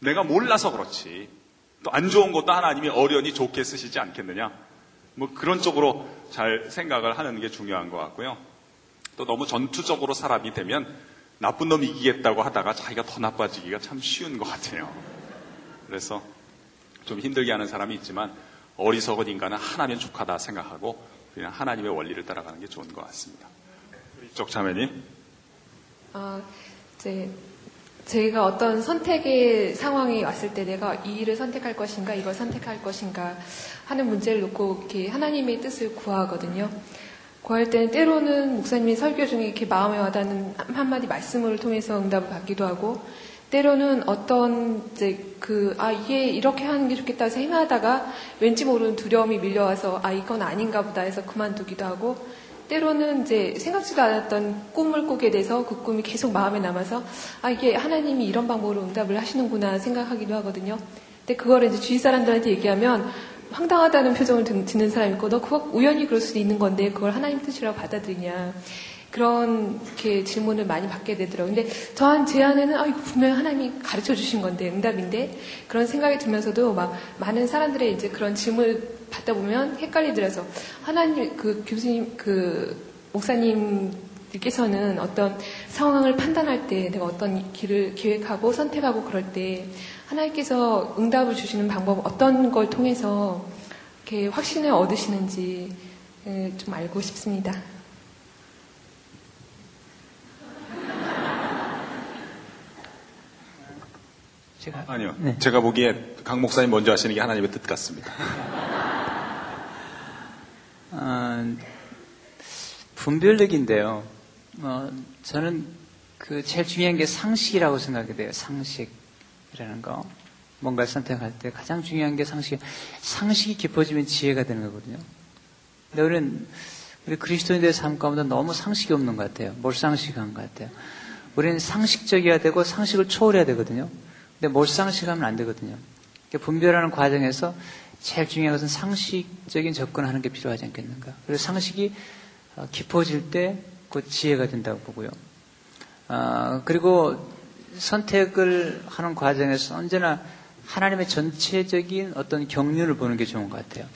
Speaker 2: 내가 몰라서 그렇지. 또 안 좋은 것도 하나님이 어련히 좋게 쓰시지 않겠느냐? 뭐 그런 쪽으로 잘 생각을 하는 게 중요한 것 같고요. 또 너무 전투적으로 사람이 되면 나쁜 놈 이기겠다고 하다가 자기가 더 나빠지기가 참 쉬운 것 같아요. 그래서 좀 힘들게 하는 사람이 있지만 어리석은 인간은 하나면 족하다 생각하고 그냥 하나님의 원리를 따라가는 게 좋은 것 같습니다. 이쪽 자매님.
Speaker 7: 아, 이제 제가 어떤 선택의 상황이 왔을 때 내가 이 일을 선택할 것인가 이걸 선택할 것인가 하는 문제를 놓고 이렇게 하나님의 뜻을 구하거든요. 구할 때는 때로는 목사님이 설교 중에 이렇게 마음에 와닿는 한마디 말씀을 통해서 응답을 받기도 하고 때로는 어떤 이제 그, 아, 이게 이렇게 하는 게 좋겠다 해서 행하다가 왠지 모르는 두려움이 밀려와서 아, 이건 아닌가 보다 해서 그만두기도 하고 때로는 이제 생각지도 않았던 꿈을 꾸게 돼서 그 꿈이 계속 마음에 남아서 아 이게 하나님이 이런 방법으로 응답을 하시는구나 생각하기도 하거든요. 근데 그거를 이제 주위 사람들한테 얘기하면 황당하다는 표정을 듣는 사람이 있고 너 그거 우연히 그럴 수도 있는 건데 그걸 하나님 뜻이라고 받아들이냐 그런 게 질문을 많이 받게 되더라고요. 근데 저한 제 안에는 아 이거 분명 하나님이 가르쳐 주신 건데 응답인데 그런 생각이 들면서도 막 많은 사람들의 이제 그런 질문을 받다 보면 헷갈리더라서 하나님 그 교수님 그 목사님들께서는 어떤 상황을 판단할 때 내가 어떤 길을 계획하고 선택하고 그럴 때 하나님께서 응답을 주시는 방법 어떤 걸 통해서 이렇게 확신을 얻으시는지 예, 좀 알고 싶습니다.
Speaker 2: 제가 아니요. 네. 제가 보기에 강 목사님 먼저 하시는 게 하나님의 뜻 같습니다.
Speaker 3: 어, [LAUGHS] 분별력인데요. 어, 저는 그 제일 중요한 게 상식이라고 생각이 돼요. 상식이라는 거. 뭔가를 선택할 때 가장 중요한 게 상식. 상식이 깊어지면 지혜가 되는 거거든요. 근데 우리는 우리 그리스도인들의 삶 가운데 너무 상식이 없는 것 같아요. 몰상식한 것 같아요. 우리는 상식적이어야 되고 상식을 초월해야 되거든요. 근데 몰상식하면 안 되거든요. 분별하는 과정에서 제일 중요한 것은 상식적인 접근하는 게 필요하지 않겠는가. 그래서 상식이 어, 깊어질 때 그 지혜가 된다고 보고요. 아, 그리고 선택을 하는 과정에서 언제나 하나님의 전체적인 어떤 경륜을 보는 게 좋은 것 같아요.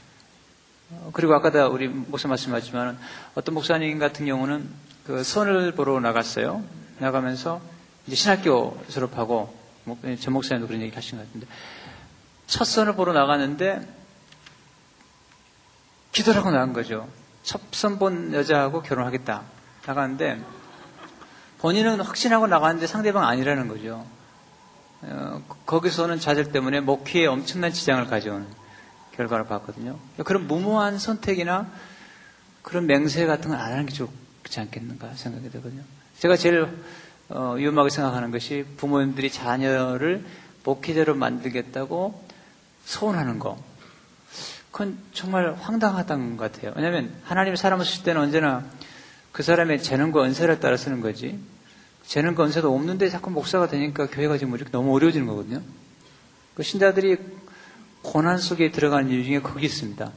Speaker 3: 어, 그리고 아까도 우리 목사 말씀하셨지만 어떤 목사님 같은 경우는 그 선을 보러 나갔어요. 나가면서 이제 신학교 졸업하고 뭐, 전 목사님도 그런 얘기 하신 것 같은데 첫 선을 보러 나갔는데 기도를 하고 나간 거죠. 첫 선 본 여자하고 결혼하겠다. 나갔는데 본인은 확신하고 나갔는데 상대방 아니라는 거죠. 어, 거기서는 자질 때문에 목회에 엄청난 지장을 가져온 결과를 봤거든요. 그런 무모한 선택이나 그런 맹세 같은 건 안 하는 게 좋지 않겠는가 생각이 되거든요. 제가 제일 어, 위험하게 생각하는 것이 부모님들이 자녀를 목회자로 만들겠다고 소원하는 거. 그건 정말 황당하다는 것 같아요. 왜냐하면 하나님의 사람을 쓸 때는 언제나 그 사람의 재능과 은사를 따라 쓰는 거지. 재능과 은사도 없는데 자꾸 목사가 되니까 교회가 지금 이렇게 너무 어려워지는 거거든요. 그 신자들이 고난 속에 들어가는 이유 중에 거기 있습니다.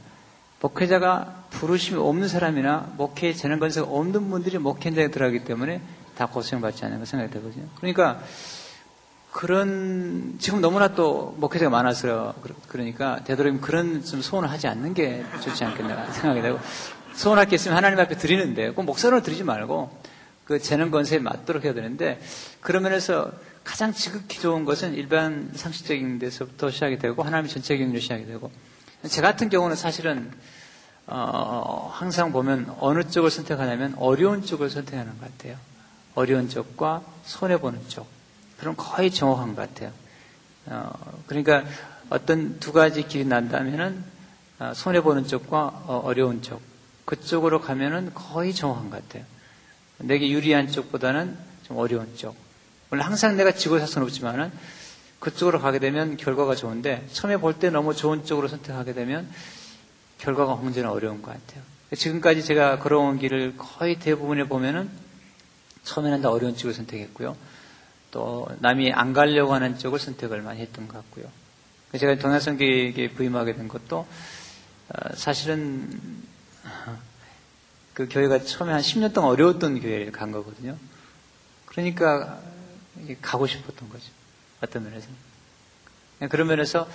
Speaker 3: 목회자가 부르심이 없는 사람이나 목회 재능 건사가 없는 분들이 목회자에 들어가기 때문에 다 고생받지 않는가 생각이 되거든요. 그러니까 그런 지금 너무나 또 목회자가 많아서 그러니까 되도록이면 그런 좀 소원을 하지 않는 게 좋지 않겠나 생각이 되고 소원할 게 있으면 하나님 앞에 드리는데 꼭 목사로 드리지 말고 그 재능 건세에 맞도록 해야 되는데 그런 면에서 가장 지극히 좋은 것은 일반 상식적인 데서부터 시작이 되고 하나님 전체 경륜로 시작이 되고 제 같은 경우는 사실은 어, 항상 보면 어느 쪽을 선택하냐면 어려운 쪽을 선택하는 것 같아요. 어려운 쪽과 손해보는 쪽. 그럼 거의 정확한 것 같아요. 어, 그러니까 어떤 두 가지 길이 난다면은 어, 손해보는 쪽과 어, 려운 쪽. 그쪽으로 가면은 거의 정확한 것 같아요. 내게 유리한 쪽보다는 좀 어려운 쪽. 물론 항상 내가 지고 살 수는 없지만은 그쪽으로 가게 되면 결과가 좋은데 처음에 볼 때 너무 좋은 쪽으로 선택하게 되면 결과가 언제나 어려운 것 같아요. 지금까지 제가 걸어온 길을 거의 대부분에 보면은 처음에는 다 어려운 쪽을 선택했고요. 또 남이 안 가려고 하는 쪽을 선택을 많이 했던 것 같고요. 제가 동양성교에 부임하게 된 것도 어, 사실은 그 교회가 처음에 한 10년 동안 어려웠던 교회를 간 거거든요. 그러니까 가고 싶었던 거죠. 어떤 면에서. 그런 면에서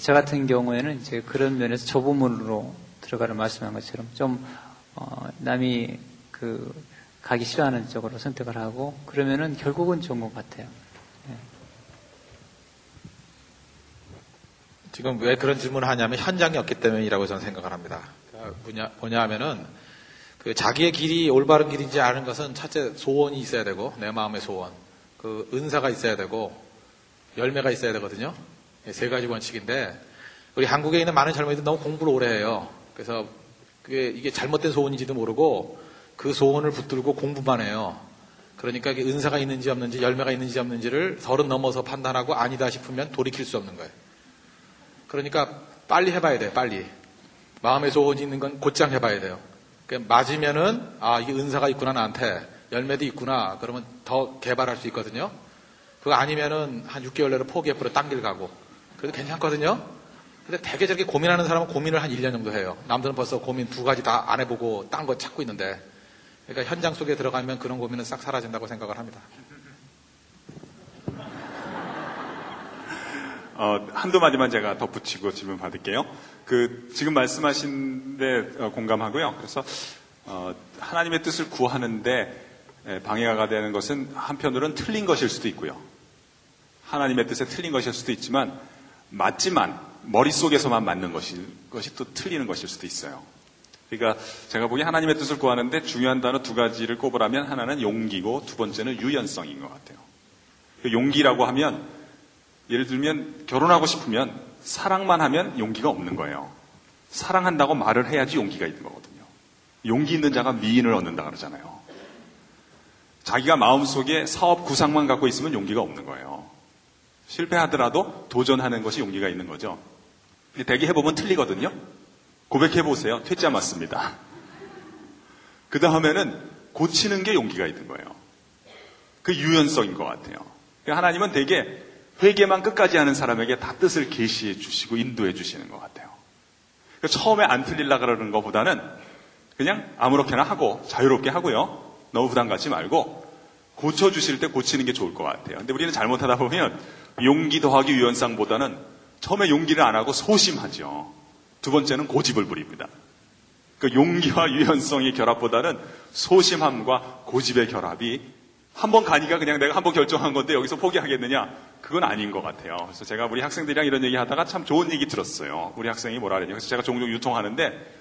Speaker 3: 저 같은 경우에는 이제 그런 면에서 좁은 문으로 들어가는 말씀한 것처럼 좀 어, 남이 그 가기 싫어하는 쪽으로 선택을 하고 그러면은 결국은 좋은 것 같아요. 네.
Speaker 6: 지금 왜 그런 질문을 하냐면 현장이 없기 때문이라고 저는 생각을 합니다. 그러니까 뭐냐, 뭐냐 하면은 그 자기의 길이 올바른 길인지 아는 것은 첫째 소원이 있어야 되고 내 마음의 소원, 그 은사가 있어야 되고 열매가 있어야 되거든요. 세 가지 원칙인데 우리 한국에 있는 많은 젊은이들 너무 공부를 오래 해요. 그래서 그게 이게 잘못된 소원인지도 모르고 그 소원을 붙들고 공부만 해요. 그러니까 은사가 있는지 없는지 열매가 있는지 없는지를 서른 넘어서 판단하고 아니다 싶으면 돌이킬 수 없는 거예요. 그러니까 빨리 해봐야 돼요. 빨리. 마음의 소원이 있는 건 곧장 해봐야 돼요. 그러니까 맞으면은 아 이게 은사가 있구나 나한테 열매도 있구나 그러면 더 개발할 수 있거든요. 그거 아니면은 한 6개월 내로 포기해버려 딴 길 가고 그래도 괜찮거든요. 근데 대개 저렇게 고민하는 사람은 고민을 한 1년 정도 해요. 남들은 벌써 고민 두 가지 다 안 해보고 딴 거 찾고 있는데 그러니까 현장 속에 들어가면 그런 고민은 싹 사라진다고 생각을 합니다. [LAUGHS]
Speaker 2: 어, 한두 마디만 제가 덧붙이고 질문 받을게요. 그, 지금 말씀하신 데 어, 공감하고요. 그래서, 어, 하나님의 뜻을 구하는데 예, 방해가 되는 것은 한편으로는 틀린 것일 수도 있고요. 하나님의 뜻에 틀린 것일 수도 있지만, 맞지만, 머릿속에서만 맞는 것이, 것이 또 틀리는 것일 수도 있어요. 그러니까 제가 보기에 하나님의 뜻을 구하는데 중요한 단어 두 가지를 꼽으라면 하나는 용기고 두 번째는 유연성인 것 같아요. 그 용기라고 하면 예를 들면 결혼하고 싶으면 사랑만 하면 용기가 없는 거예요. 사랑한다고 말을 해야지 용기가 있는 거거든요. 용기 있는 자가 미인을 얻는다 그러잖아요. 자기가 마음속에 사업 구상만 갖고 있으면 용기가 없는 거예요. 실패하더라도 도전하는 것이 용기가 있는 거죠. 대개 해보면 틀리거든요. 고백해보세요. 퇴짜 맞습니다. 그 다음에는 고치는 게 용기가 있는 거예요. 그 유연성인 것 같아요. 하나님은 되게 회개만 끝까지 하는 사람에게 다 뜻을 계시해 주시고 인도해 주시는 것 같아요. 그 처음에 안 틀릴라 그러는 것보다는 그냥 아무렇게나 하고 자유롭게 하고요. 너무 부담 갖지 말고 고쳐 주실 때 고치는 게 좋을 것 같아요. 근데 우리는 잘못하다 보면 용기 더하기 유연성보다는 처음에 용기를 안 하고 소심하죠. 두 번째는 고집을 부립니다. 그 용기와 유연성의 결합보다는 소심함과 고집의 결합이 한번 가니까 그냥 내가 한번 결정한 건데 여기서 포기하겠느냐? 그건 아닌 것 같아요. 그래서 제가 우리 학생들이랑 이런 얘기 하다가 참 좋은 얘기 들었어요. 우리 학생이 뭐라 그러냐. 그래서 제가 종종 유통하는데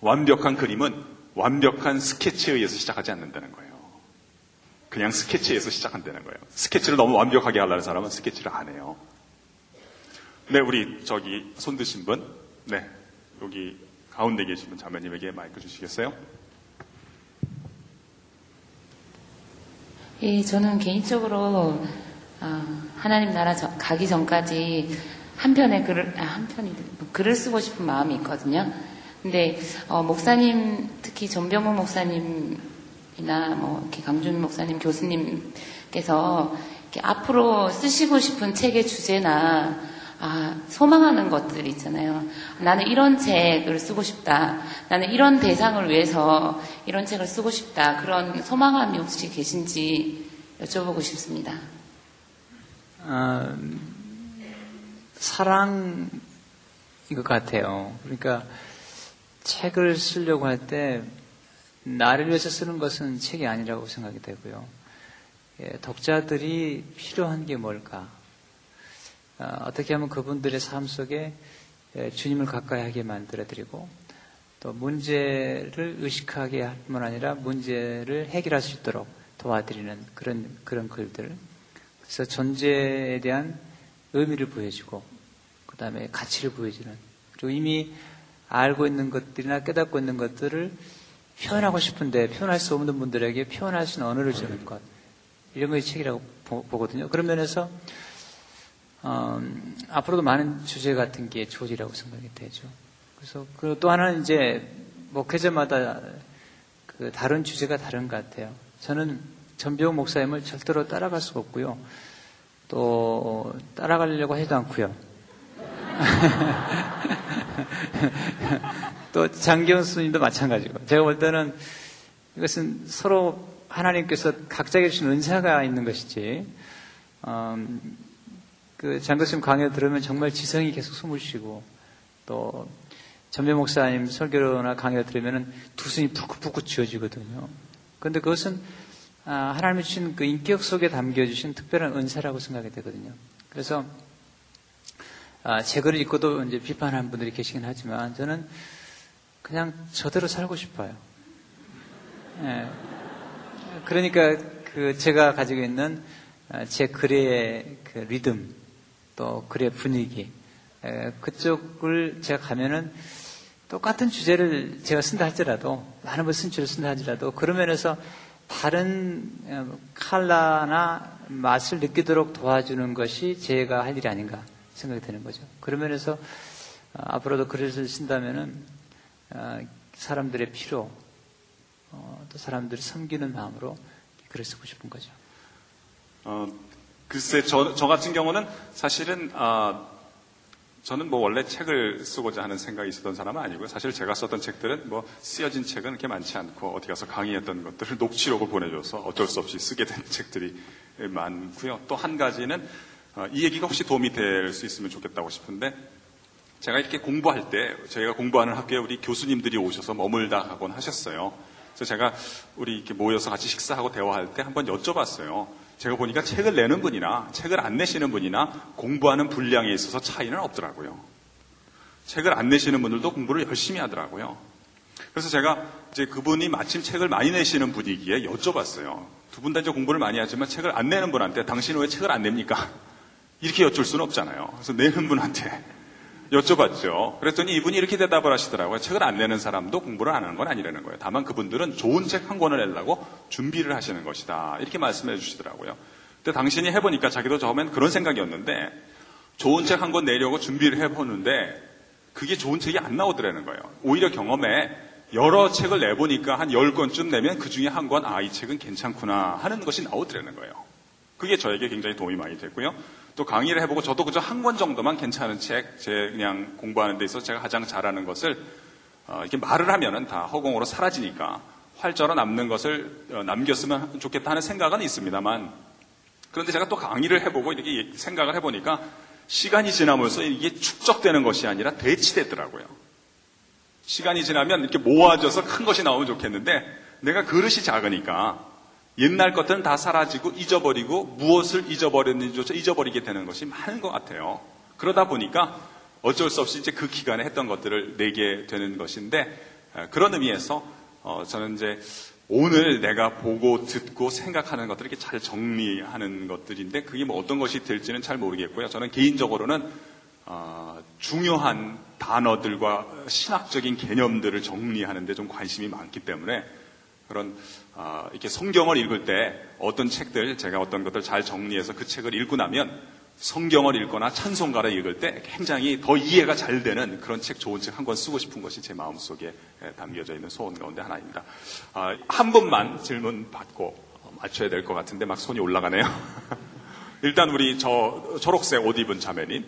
Speaker 2: 완벽한 그림은 완벽한 스케치에 의해서 시작하지 않는다는 거예요. 그냥 스케치에서 시작한다는 거예요. 스케치를 너무 완벽하게 하려는 사람은 스케치를 안 해요. 네, 우리 저기 손 드신 분. 네, 여기 가운데 계신 분 자매님에게 마이크 주시겠어요?
Speaker 8: 예, 저는 개인적으로 어, 하나님 나라 저- 가기 전까지 한 편의 글을 아, 한 편이 글을 쓰고 싶은 마음이 있거든요. 근데 어, 목사님 특히 전병호 목사님이나 뭐 이렇게 강준 목사님 교수님께서 이렇게 앞으로 쓰시고 싶은 책의 주제나 아, 소망하는 것들 있잖아요. 나는 이런 책을 쓰고 싶다. 나는 이런 대상을 위해서 이런 책을 쓰고 싶다. 그런 소망함이 혹시 계신지 여쭤보고 싶습니다.
Speaker 3: 아, 사랑인 것 같아요. 그러니까 책을 쓰려고 할 때 나를 위해서 쓰는 것은 책이 아니라고 생각이 되고요. 예, 독자들이 필요한 게 뭘까? 아, 어떻게 하면 그분들의 삶 속에 예, 주님을 가까이 하게 만들어드리고 또 문제를 의식하게 할 뿐만 아니라 문제를 해결할 수 있도록 도와드리는 그런 그런 글들. 그래서 존재에 대한 의미를 보여주고 그 다음에 가치를 보여주는 그리고 이미 알고 있는 것들이나 깨닫고 있는 것들을 표현하고 싶은데 표현할 수 없는 분들에게 표현할 수 있는 언어를 주는 것 이런 것이 책이라고 보, 보거든요. 그런 면에서 음, 앞으로도 많은 주제 같은 게 주어지라고 생각이 되죠. 그래서 그 또 하나는 이제 목회자마다 그 다른 주제가 다른 것 같아요. 저는 전병 목사님을 절대로 따라갈 수가 없고요. 또 따라가려고 해도 않고요. [LAUGHS] 또 장경수님도 마찬가지고 제가 볼 때는 이것은 서로 하나님께서 각자에게 주신 은사가 있는 것이지 음, 그 장교수님 강의 들으면 정말 지성이 계속 숨을 쉬고 또 전배 목사님 설교나 강의를 들으면 두 손이 푹푹 쥐어지거든요. 그런데 그것은 아, 하나님이 주신 그 인격 속에 담겨주신 특별한 은사라고 생각이 되거든요. 그래서 아, 제 글을 읽고도 이제 비판하는 분들이 계시긴 하지만 저는 그냥 저대로 살고 싶어요. 예. 그러니까 그 제가 가지고 있는 아, 제 글의 그 리듬 또 글의 분위기 에, 그쪽을 제가 가면은 똑같은 주제를 제가 쓴다 할지라도 많은 분쓴 주를 쓴다 할지라도 그런 면에서 다른 어, 칼라나 맛을 느끼도록 도와주는 것이 제가 할 일이 아닌가 생각이 드는 거죠. 그런 면에서 어, 앞으로도 글을 쓴다면은 어, 사람들의 필요 어, 또 사람들을 섬기는 마음으로 글을 쓰고 싶은 거죠.
Speaker 2: 어, 글쎄, 저, 저 같은 경우는 사실은, 아, 저는 뭐 원래 책을 쓰고자 하는 생각이 있었던 사람은 아니고요. 사실 제가 썼던 책들은 뭐 쓰여진 책은 그렇게 많지 않고 어디 가서 강의했던 것들을 녹취록을 보내줘서 어쩔 수 없이 쓰게 된 [LAUGHS] 책들이 많고요. 또 한 가지는 어, 이 얘기가 혹시 도움이 될 수 있으면 좋겠다고 싶은데 제가 이렇게 공부할 때 저희가 공부하는 학교에 우리 교수님들이 오셔서 머물다 가곤 하셨어요. 그래서 제가 우리 이렇게 모여서 같이 식사하고 대화할 때 한번 여쭤봤어요. 제가 보니까 책을 내는 분이나 책을 안 내시는 분이나 공부하는 분량에 있어서 차이는 없더라고요. 책을 안 내시는 분들도 공부를 열심히 하더라고요. 그래서 제가 이제 그분이 마침 책을 많이 내시는 분이기에 여쭤봤어요. 두 분 다 이제 공부를 많이 하지만 책을 안 내는 분한테 당신은 왜 책을 안 냅니까? 이렇게 여쭐 수는 없잖아요. 그래서 내는 분한테 여쭤봤죠. 그랬더니 이분이 이렇게 대답을 하시더라고요. 책을 안 내는 사람도 공부를 안 하는 건 아니라는 거예요. 다만 그분들은 좋은 책 한 권을 내려고 준비를 하시는 것이다. 이렇게 말씀해 주시더라고요. 근데 당신이 해보니까 자기도 처음엔 그런 생각이었는데 좋은 책 한 권 내려고 준비를 해보는데 그게 좋은 책이 안 나오더라는 거예요. 오히려 경험에 여러 책을 내보니까 한 10권쯤 내면 그 중에 한 권, 아, 이 책은 괜찮구나 하는 것이 나오더라는 거예요. 그게 저에게 굉장히 도움이 많이 됐고요. 또 강의를 해보고 저도 그저 한 권 정도만 괜찮은 책, 제 그냥 공부하는 데 있어서 제가 가장 잘하는 것을 어, 이렇게 말을 하면은 다 허공으로 사라지니까 활자로 남는 것을 어, 남겼으면 좋겠다 하는 생각은 있습니다만 그런데 제가 또 강의를 해보고 이렇게 생각을 해보니까 시간이 지나면서 이게 축적되는 것이 아니라 대치되더라고요. 시간이 지나면 이렇게 모아져서 큰 것이 나오면 좋겠는데 내가 그릇이 작으니까 옛날 것들은 다 사라지고 잊어버리고 무엇을 잊어버렸는지조차 잊어버리게 되는 것이 많은 것 같아요. 그러다 보니까 어쩔 수 없이 이제 그 기간에 했던 것들을 내게 되는 것인데 그런 의미에서 어, 저는 이제 오늘 내가 보고 듣고 생각하는 것들을 이렇게 잘 정리하는 것들인데 그게 뭐 어떤 것이 될지는 잘 모르겠고요. 저는 개인적으로는 어, 중요한 단어들과 신학적인 개념들을 정리하는데 좀 관심이 많기 때문에 그런 어, 이렇게 성경을 읽을 때 어떤 책들 제가 어떤 것들 잘 정리해서 그 책을 읽고 나면 성경을 읽거나 찬송가를 읽을 때 굉장히 더 이해가 잘 되는 그런 책 좋은 책 한 권 쓰고 싶은 것이 제 마음속에 담겨져 있는 소원 가운데 하나입니다. 아, 한 번만 질문 받고 맞춰야 될 것 같은데 막 손이 올라가네요. [LAUGHS] 일단 우리 저 초록색 옷 입은 자매님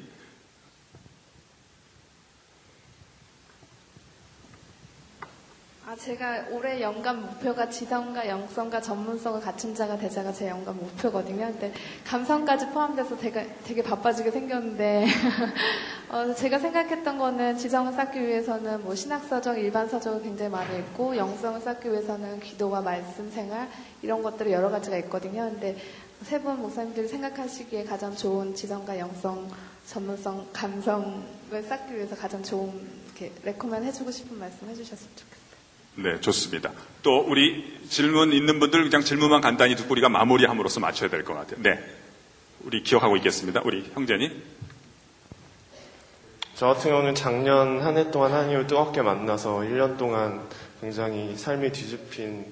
Speaker 4: 아, 제가 올해 연간 목표가 지성과 영성과 전문성을 갖춘 자가 되자가 제 연간 목표거든요. 근데 감성까지 포함돼서 되게, 되게 바빠지게 생겼는데, [LAUGHS] 어, 제가 생각했던 거는 지성을 쌓기 위해서는 뭐 신학서적, 일반서적을 굉장히 많이 읽고, 영성을 쌓기 위해서는 기도와 말씀 생활, 이런 것들이 여러 가지가 있거든요. 근데 세 분 목사님들이 생각하시기에 가장 좋은 지성과 영성, 전문성, 감성을 쌓기 위해서 가장 좋은 이렇게 레코멘 해주고 싶은 말씀 해주셨으면 좋겠어요.
Speaker 2: 네, 좋습니다. 또 우리 질문 있는 분들 그냥 질문만 간단히 듣고 우리가 마무리함으로써 맞춰야 될 것 같아요. 네, 우리 기억하고 있겠습니다. 우리 형제님.
Speaker 9: 저 같은 경우는 작년 한 해 동안 하나님을 뜨겁게 만나서 1년 동안 굉장히 삶이 뒤집힌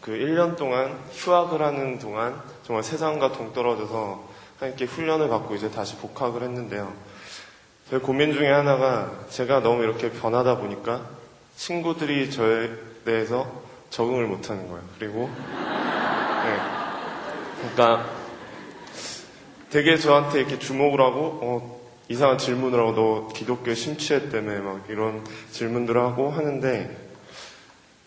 Speaker 9: 그 1년 동안 휴학을 하는 동안 정말 세상과 동떨어져서 하나님께 훈련을 받고 이제 다시 복학을 했는데요. 제 고민 중에 하나가 제가 너무 이렇게 변하다 보니까 친구들이 저에 대해서 적응을 못하는 거예요. 그리고 네. 그러니까 되게 저한테 이렇게 주목을 하고 어, 이상한 질문을 하고 너 기독교 심취했다며 막 이런 질문들을 하고 하는데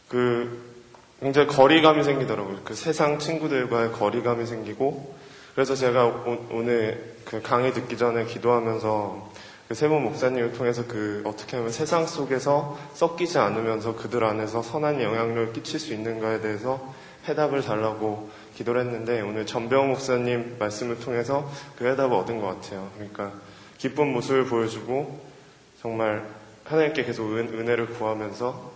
Speaker 9: 그 굉장히 거리감이 생기더라고요. 그 세상 친구들과의 거리감이 생기고 그래서 제가 오, 늘그 강의 듣기 전에 기도하면서 그 세모 목사님을 통해서 그 어떻게 하면 세상 속에서 섞이지 않으면서 그들 안에서 선한 영향력을 끼칠 수 있는가에 대해서 해답을 달라고 기도를 했는데 오늘 전병 목사님 말씀을 통해서 그 해답을 얻은 것 같아요. 그러니까 기쁜 모습을 보여주고 정말 하나님께 계속 은, 혜를 구하면서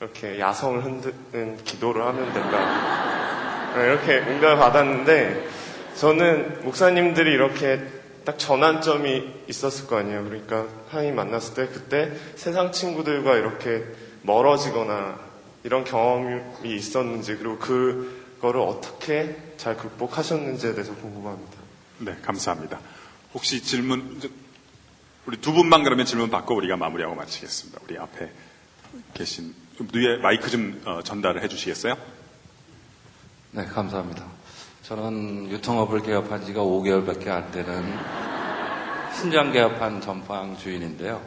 Speaker 9: 이렇게 야성을 흔드는 기도를 하면 된다. [LAUGHS] 이렇게 응답을 받았는데 저는 목사님들이 이렇게 딱 전환점이 있었을 거 아니에요. 그러니까 하나님 만났을 때 그때 세상 친구들과 이렇게 멀어지거나 이런 경험이 있었는지 그리고 그거를 어떻게 잘 극복하셨는지에 대해서 궁금합니다.
Speaker 2: 네, 감사합니다. 혹시 질문 우리 두 분만 그러면 질문 받고 우리가 마무리하고 마치겠습니다. 우리 앞에 계신 좀 뒤에 마이크 좀 어, 전달을 해주시겠어요?
Speaker 10: 네, 감사합니다. 저는 유통업을 개업한 지가 5개월밖에 안 되는 신장 개업한 전방 주인인데요.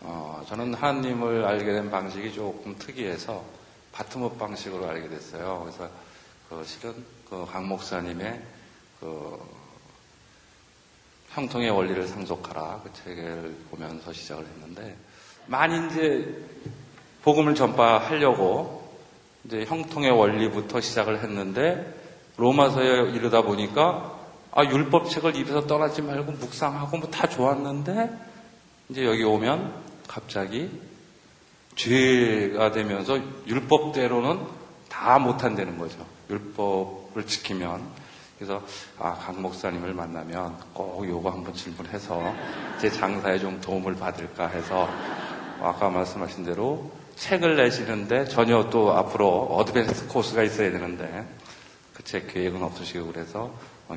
Speaker 10: 어, 저는 하나님을 알게 된 방식이 조금 특이해서 바트업 방식으로 알게 됐어요. 그래서 그 실은 그 강 목사님의 그 형통의 원리를 상속하라 그 책을 보면서 시작을 했는데 많이 이제 복음을 전파하려고 이제 형통의 원리부터 시작을 했는데 로마서에 이르다 보니까 아 율법책을 입에서 떠나지 말고 묵상하고 뭐 다 좋았는데 이제 여기 오면 갑자기 죄가 되면서 율법대로는 다 못한다는 거죠. 율법을 지키면 그래서 아, 강 목사님을 만나면 꼭 요거 한번 질문해서 제 장사에 좀 도움을 받을까 해서 아까 말씀하신 대로 책을 내시는데 전혀 또 앞으로 어드밴스 코스가 있어야 되는데 제 계획은 없으시고 그래서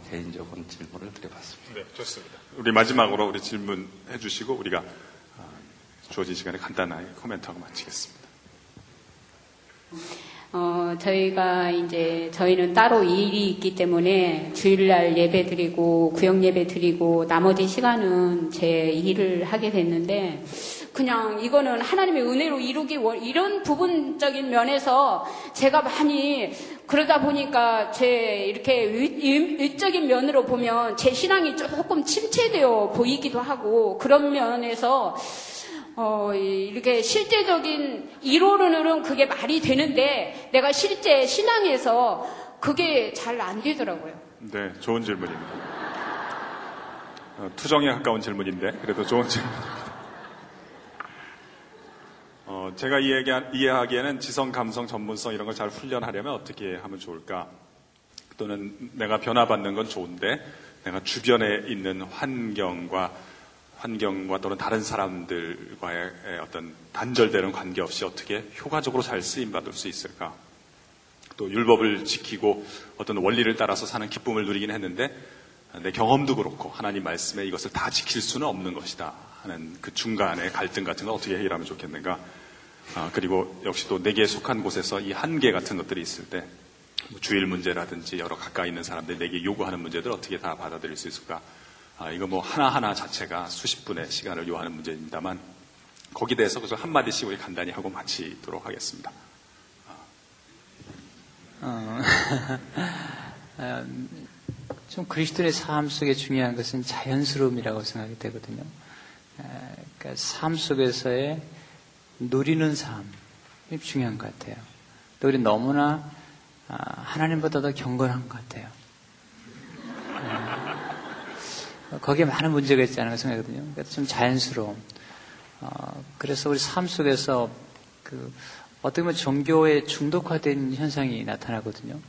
Speaker 10: 개인적인 질문을 드려봤습니다.
Speaker 2: 네, 좋습니다. 우리 마지막으로 우리 질문 해 주시고 우리가 어, 주어진 시간에 간단하게 코멘트하고 마치겠습니다.
Speaker 11: 어, 저희가 이제 저희는 따로 일이 있기 때문에 주일날 예배 드리고 구역 예배 드리고 나머지 시간은 제 일을 하게 됐는데 그냥 이거는 하나님의 은혜로 이루기 원 이런 부분적인 면에서 제가 많이 그러다 보니까 제 이렇게 의, 적인 면으로 보면 제 신앙이 조금 침체되어 보이기도 하고 그런 면에서 어, 이렇게 실제적인 이론으로는 그게 말이 되는데 내가 실제 신앙에서 그게 잘 안 되더라고요.
Speaker 2: 네, 좋은 질문입니다. 어, 투정에 가까운 질문인데 그래도 좋은 질문입니다. 어, 제가 이해하기, 이해하기 에는 지성, 감성, 전문성 이런 걸 잘 훈련하려면 어떻게 하면 좋을까? 또는 내가 변화받는 건 좋은데 내가 주변에 있는 환경과 환경과 또는 다른 사람들과의 어떤 단절되는 관계 없이 어떻게 효과적으로 잘 쓰임 받을 수 있을까? 또 율법을 지키고 어떤 원리를 따라서 사는 기쁨을 누리긴 했는데 내 경험도 그렇고 하나님 말씀에 이것을 다 지킬 수는 없는 것이다 하는 그 중간의 갈등 같은 걸 어떻게 해결하면 좋겠는가? 아, 그리고 역시 또 내게 속한 곳에서 이 한계 같은 것들이 있을 때뭐 주일 문제라든지 여러 가까이 있는 사람들 내게 요구하는 문제들 어떻게 다 받아들일 수 있을까? 아, 이거 뭐 하나하나 자체가 수십 분의 시간을 요하는 문제입니다만 거기에 대해서 그래서 한마디씩 우리 간단히 하고 마치도록 하겠습니다.
Speaker 3: 어, 음, [LAUGHS] 좀 그리스도의 삶 속에 중요한 것은 자연스러움이라고 생각이 되거든요. 그러니까 삶 속에서의 누리는 삶이 중요한 것 같아요. 또 우리 너무나 아, 하나님보다 더 경건한 것 같아요. 거기에 많은 문제가 있지 않을까 생각하거든요. 그러니까 좀 자연스러움. 어, 그래서 우리 삶 속에서 그 어떻게 보면 종교에 중독화된 현상이 나타나거든요.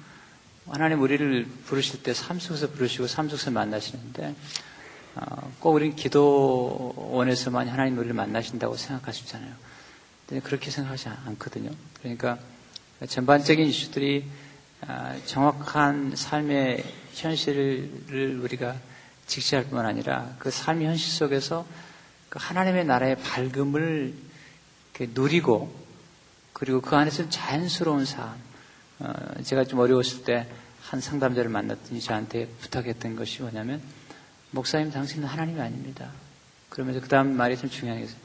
Speaker 3: 하나님 우리를 부르실 때 삶 속에서 부르시고 삶 속에서 만나시는데 어, 꼭 우리는 기도원에서만 하나님 우리를 만나신다고 생각하시잖아요. 그렇게 생각하지 않거든요. 그러니까 전반적인 이슈들이 아, 정확한 삶의 현실을 우리가 직시할 뿐만 아니라 그 삶의 현실 속에서 그 하나님의 나라의 밝음을 누리고 그리고 그 안에서 자연스러운 삶. 어, 제가 좀 어려웠을 때 한 상담자를 만났더니 저한테 부탁했던 것이 뭐냐면 목사님 당신은 하나님이 아닙니다. 그러면서 그 다음 말이 좀 중요한 게 있어요.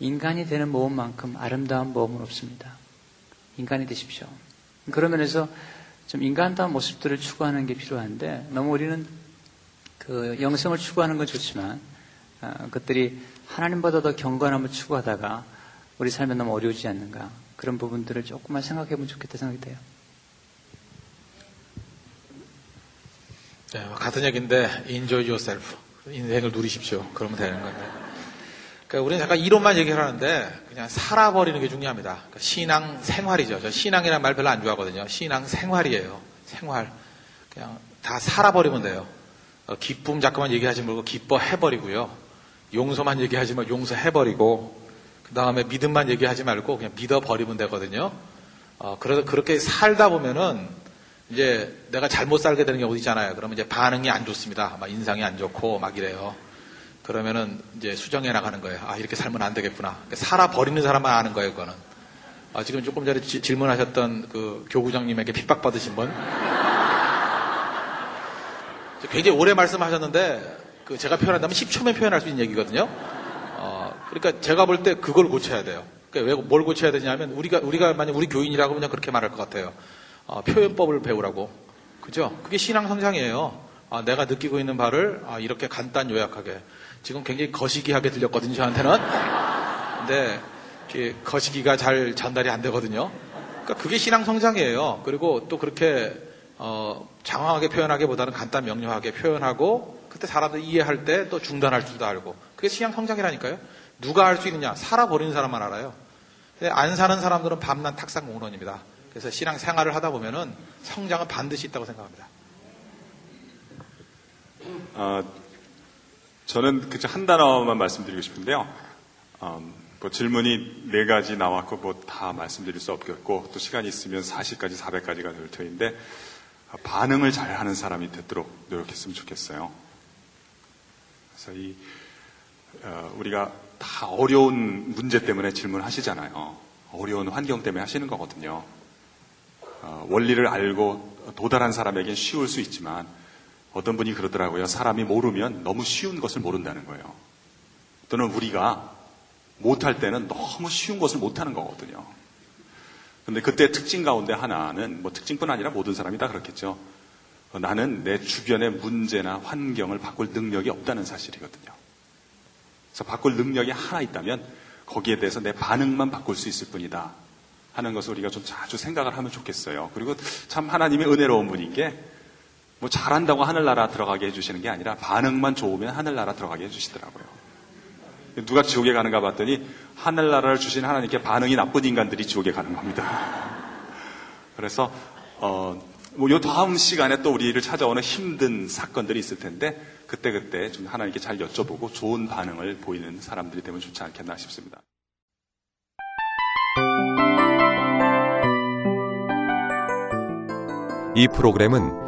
Speaker 3: 인간이 되는 모험만큼 아름다운 모험은 없습니다. 인간이 되십시오. 그런 면에서 좀 인간다운 모습들을 추구하는 게 필요한데 너무 우리는 그 영성을 추구하는 건 좋지만 어, 그것들이 하나님보다 더 경건함을 추구하다가 우리 삶에 너무 어려우지 않는가 그런 부분들을 조금만 생각해 보면 좋겠다 생각이 돼요.
Speaker 6: 네, 같은 얘기인데 enjoy yourself 인생을 누리십시오. 그러면 되는 건데. 그러니까 우리는 잠깐 이론만 얘기하는데 그냥 살아버리는 게 중요합니다. 그러니까 신앙 생활이죠. 저 신앙이라는 말 별로 안 좋아하거든요. 신앙 생활이에요. 생활. 그냥 다 살아버리면 돼요. 어, 기쁨 잠깐만 얘기하지 말고 기뻐해버리고요. 용서만 얘기하지 말고 용서해버리고 그 다음에 믿음만 얘기하지 말고 그냥 믿어버리면 되거든요. 어, 그래서 그렇게 살다 보면은 이제 내가 잘못 살게 되는 경우도 있잖아요. 그러면 이제 반응이 안 좋습니다. 막 인상이 안 좋고 막 이래요. 그러면은 이제 수정해 나가는 거예요. 아, 이렇게 살면 안 되겠구나. 그러니까 살아버리는 사람만 아는 거예요, 그거는. 아, 지금 조금 전에 지, 질문하셨던 그 교구장님에게 핍박받으신 분. [LAUGHS] 굉장히 오래 말씀하셨는데 그 제가 표현한다면 10초면 표현할 수 있는 얘기거든요. 어, 그러니까 제가 볼 때 그걸 고쳐야 돼요. 그러니까 왜, 뭘 고쳐야 되냐면 우리가 우리가 만약 우리 교인이라고 그냥 그렇게 말할 것 같아요. 어, 표현법을 배우라고. 그죠? 그게 신앙 성장이에요. 아, 내가 느끼고 있는 바를 아, 이렇게 간단 요약하게. 지금 굉장히 거시기하게 들렸거든요, 저한테는. 근데 거시기가 잘 전달이 안 되거든요. 그러니까 그게 신앙 성장이에요. 그리고 또 그렇게 어, 장황하게 표현하기보다는 간단 명료하게 표현하고 그때 사람들이 이해할 때 또 중단할 줄도 알고 그게 신앙 성장이라니까요. 누가 할수 있느냐? 살아버리는 사람만 알아요. 근데 안 사는 사람들은 밤낮 탁상 공론입니다. 그래서 신앙 생활을 하다 보면은 성장은 반드시 있다고 생각합니다.
Speaker 2: 어, 저는 그저 한 단어만 말씀드리고 싶은데요. 음, 뭐 질문이 네 가지 나왔고 뭐 다 말씀드릴 수 없겠고 또 시간이 있으면 40까지 400까지가 될 터인데 반응을 잘 하는 사람이 되도록 노력했으면 좋겠어요. 그래서 이 어, 우리가 다 어려운 문제 때문에 질문하시잖아요. 어려운 환경 때문에 하시는 거거든요. 어, 원리를 알고 도달한 사람에겐 쉬울 수 있지만 어떤 분이 그러더라고요. 사람이 모르면 너무 쉬운 것을 모른다는 거예요. 또는 우리가 못할 때는 너무 쉬운 것을 못하는 거거든요. 근데 그때 특징 가운데 하나는 뭐 특징뿐 아니라 모든 사람이 다 그렇겠죠. 어, 나는 내 주변의 문제나 환경을 바꿀 능력이 없다는 사실이거든요. 그래서 바꿀 능력이 하나 있다면 거기에 대해서 내 반응만 바꿀 수 있을 뿐이다. 하는 것을 우리가 좀 자주 생각을 하면 좋겠어요. 그리고 참 하나님의 은혜로운 분인 게, 뭐 잘한다고 하늘나라 들어가게 해주시는 게 아니라 반응만 좋으면 하늘나라 들어가게 해주시더라고요. 누가 지옥에 가는가 봤더니 하늘나라를 주신 하나님께 반응이 나쁜 인간들이 지옥에 가는 겁니다. 그래서, 어, 뭐, 요 다음 시간에 또 우리를 찾아오는 힘든 사건들이 있을 텐데, 그때 그때 좀 하나님께 잘 여쭤보고 좋은 반응을 보이는 사람들이 되면 좋지 않겠나 싶습니다.
Speaker 12: 이 프로그램은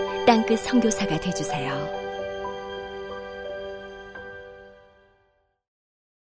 Speaker 13: 땅끝 성교사가 되주세요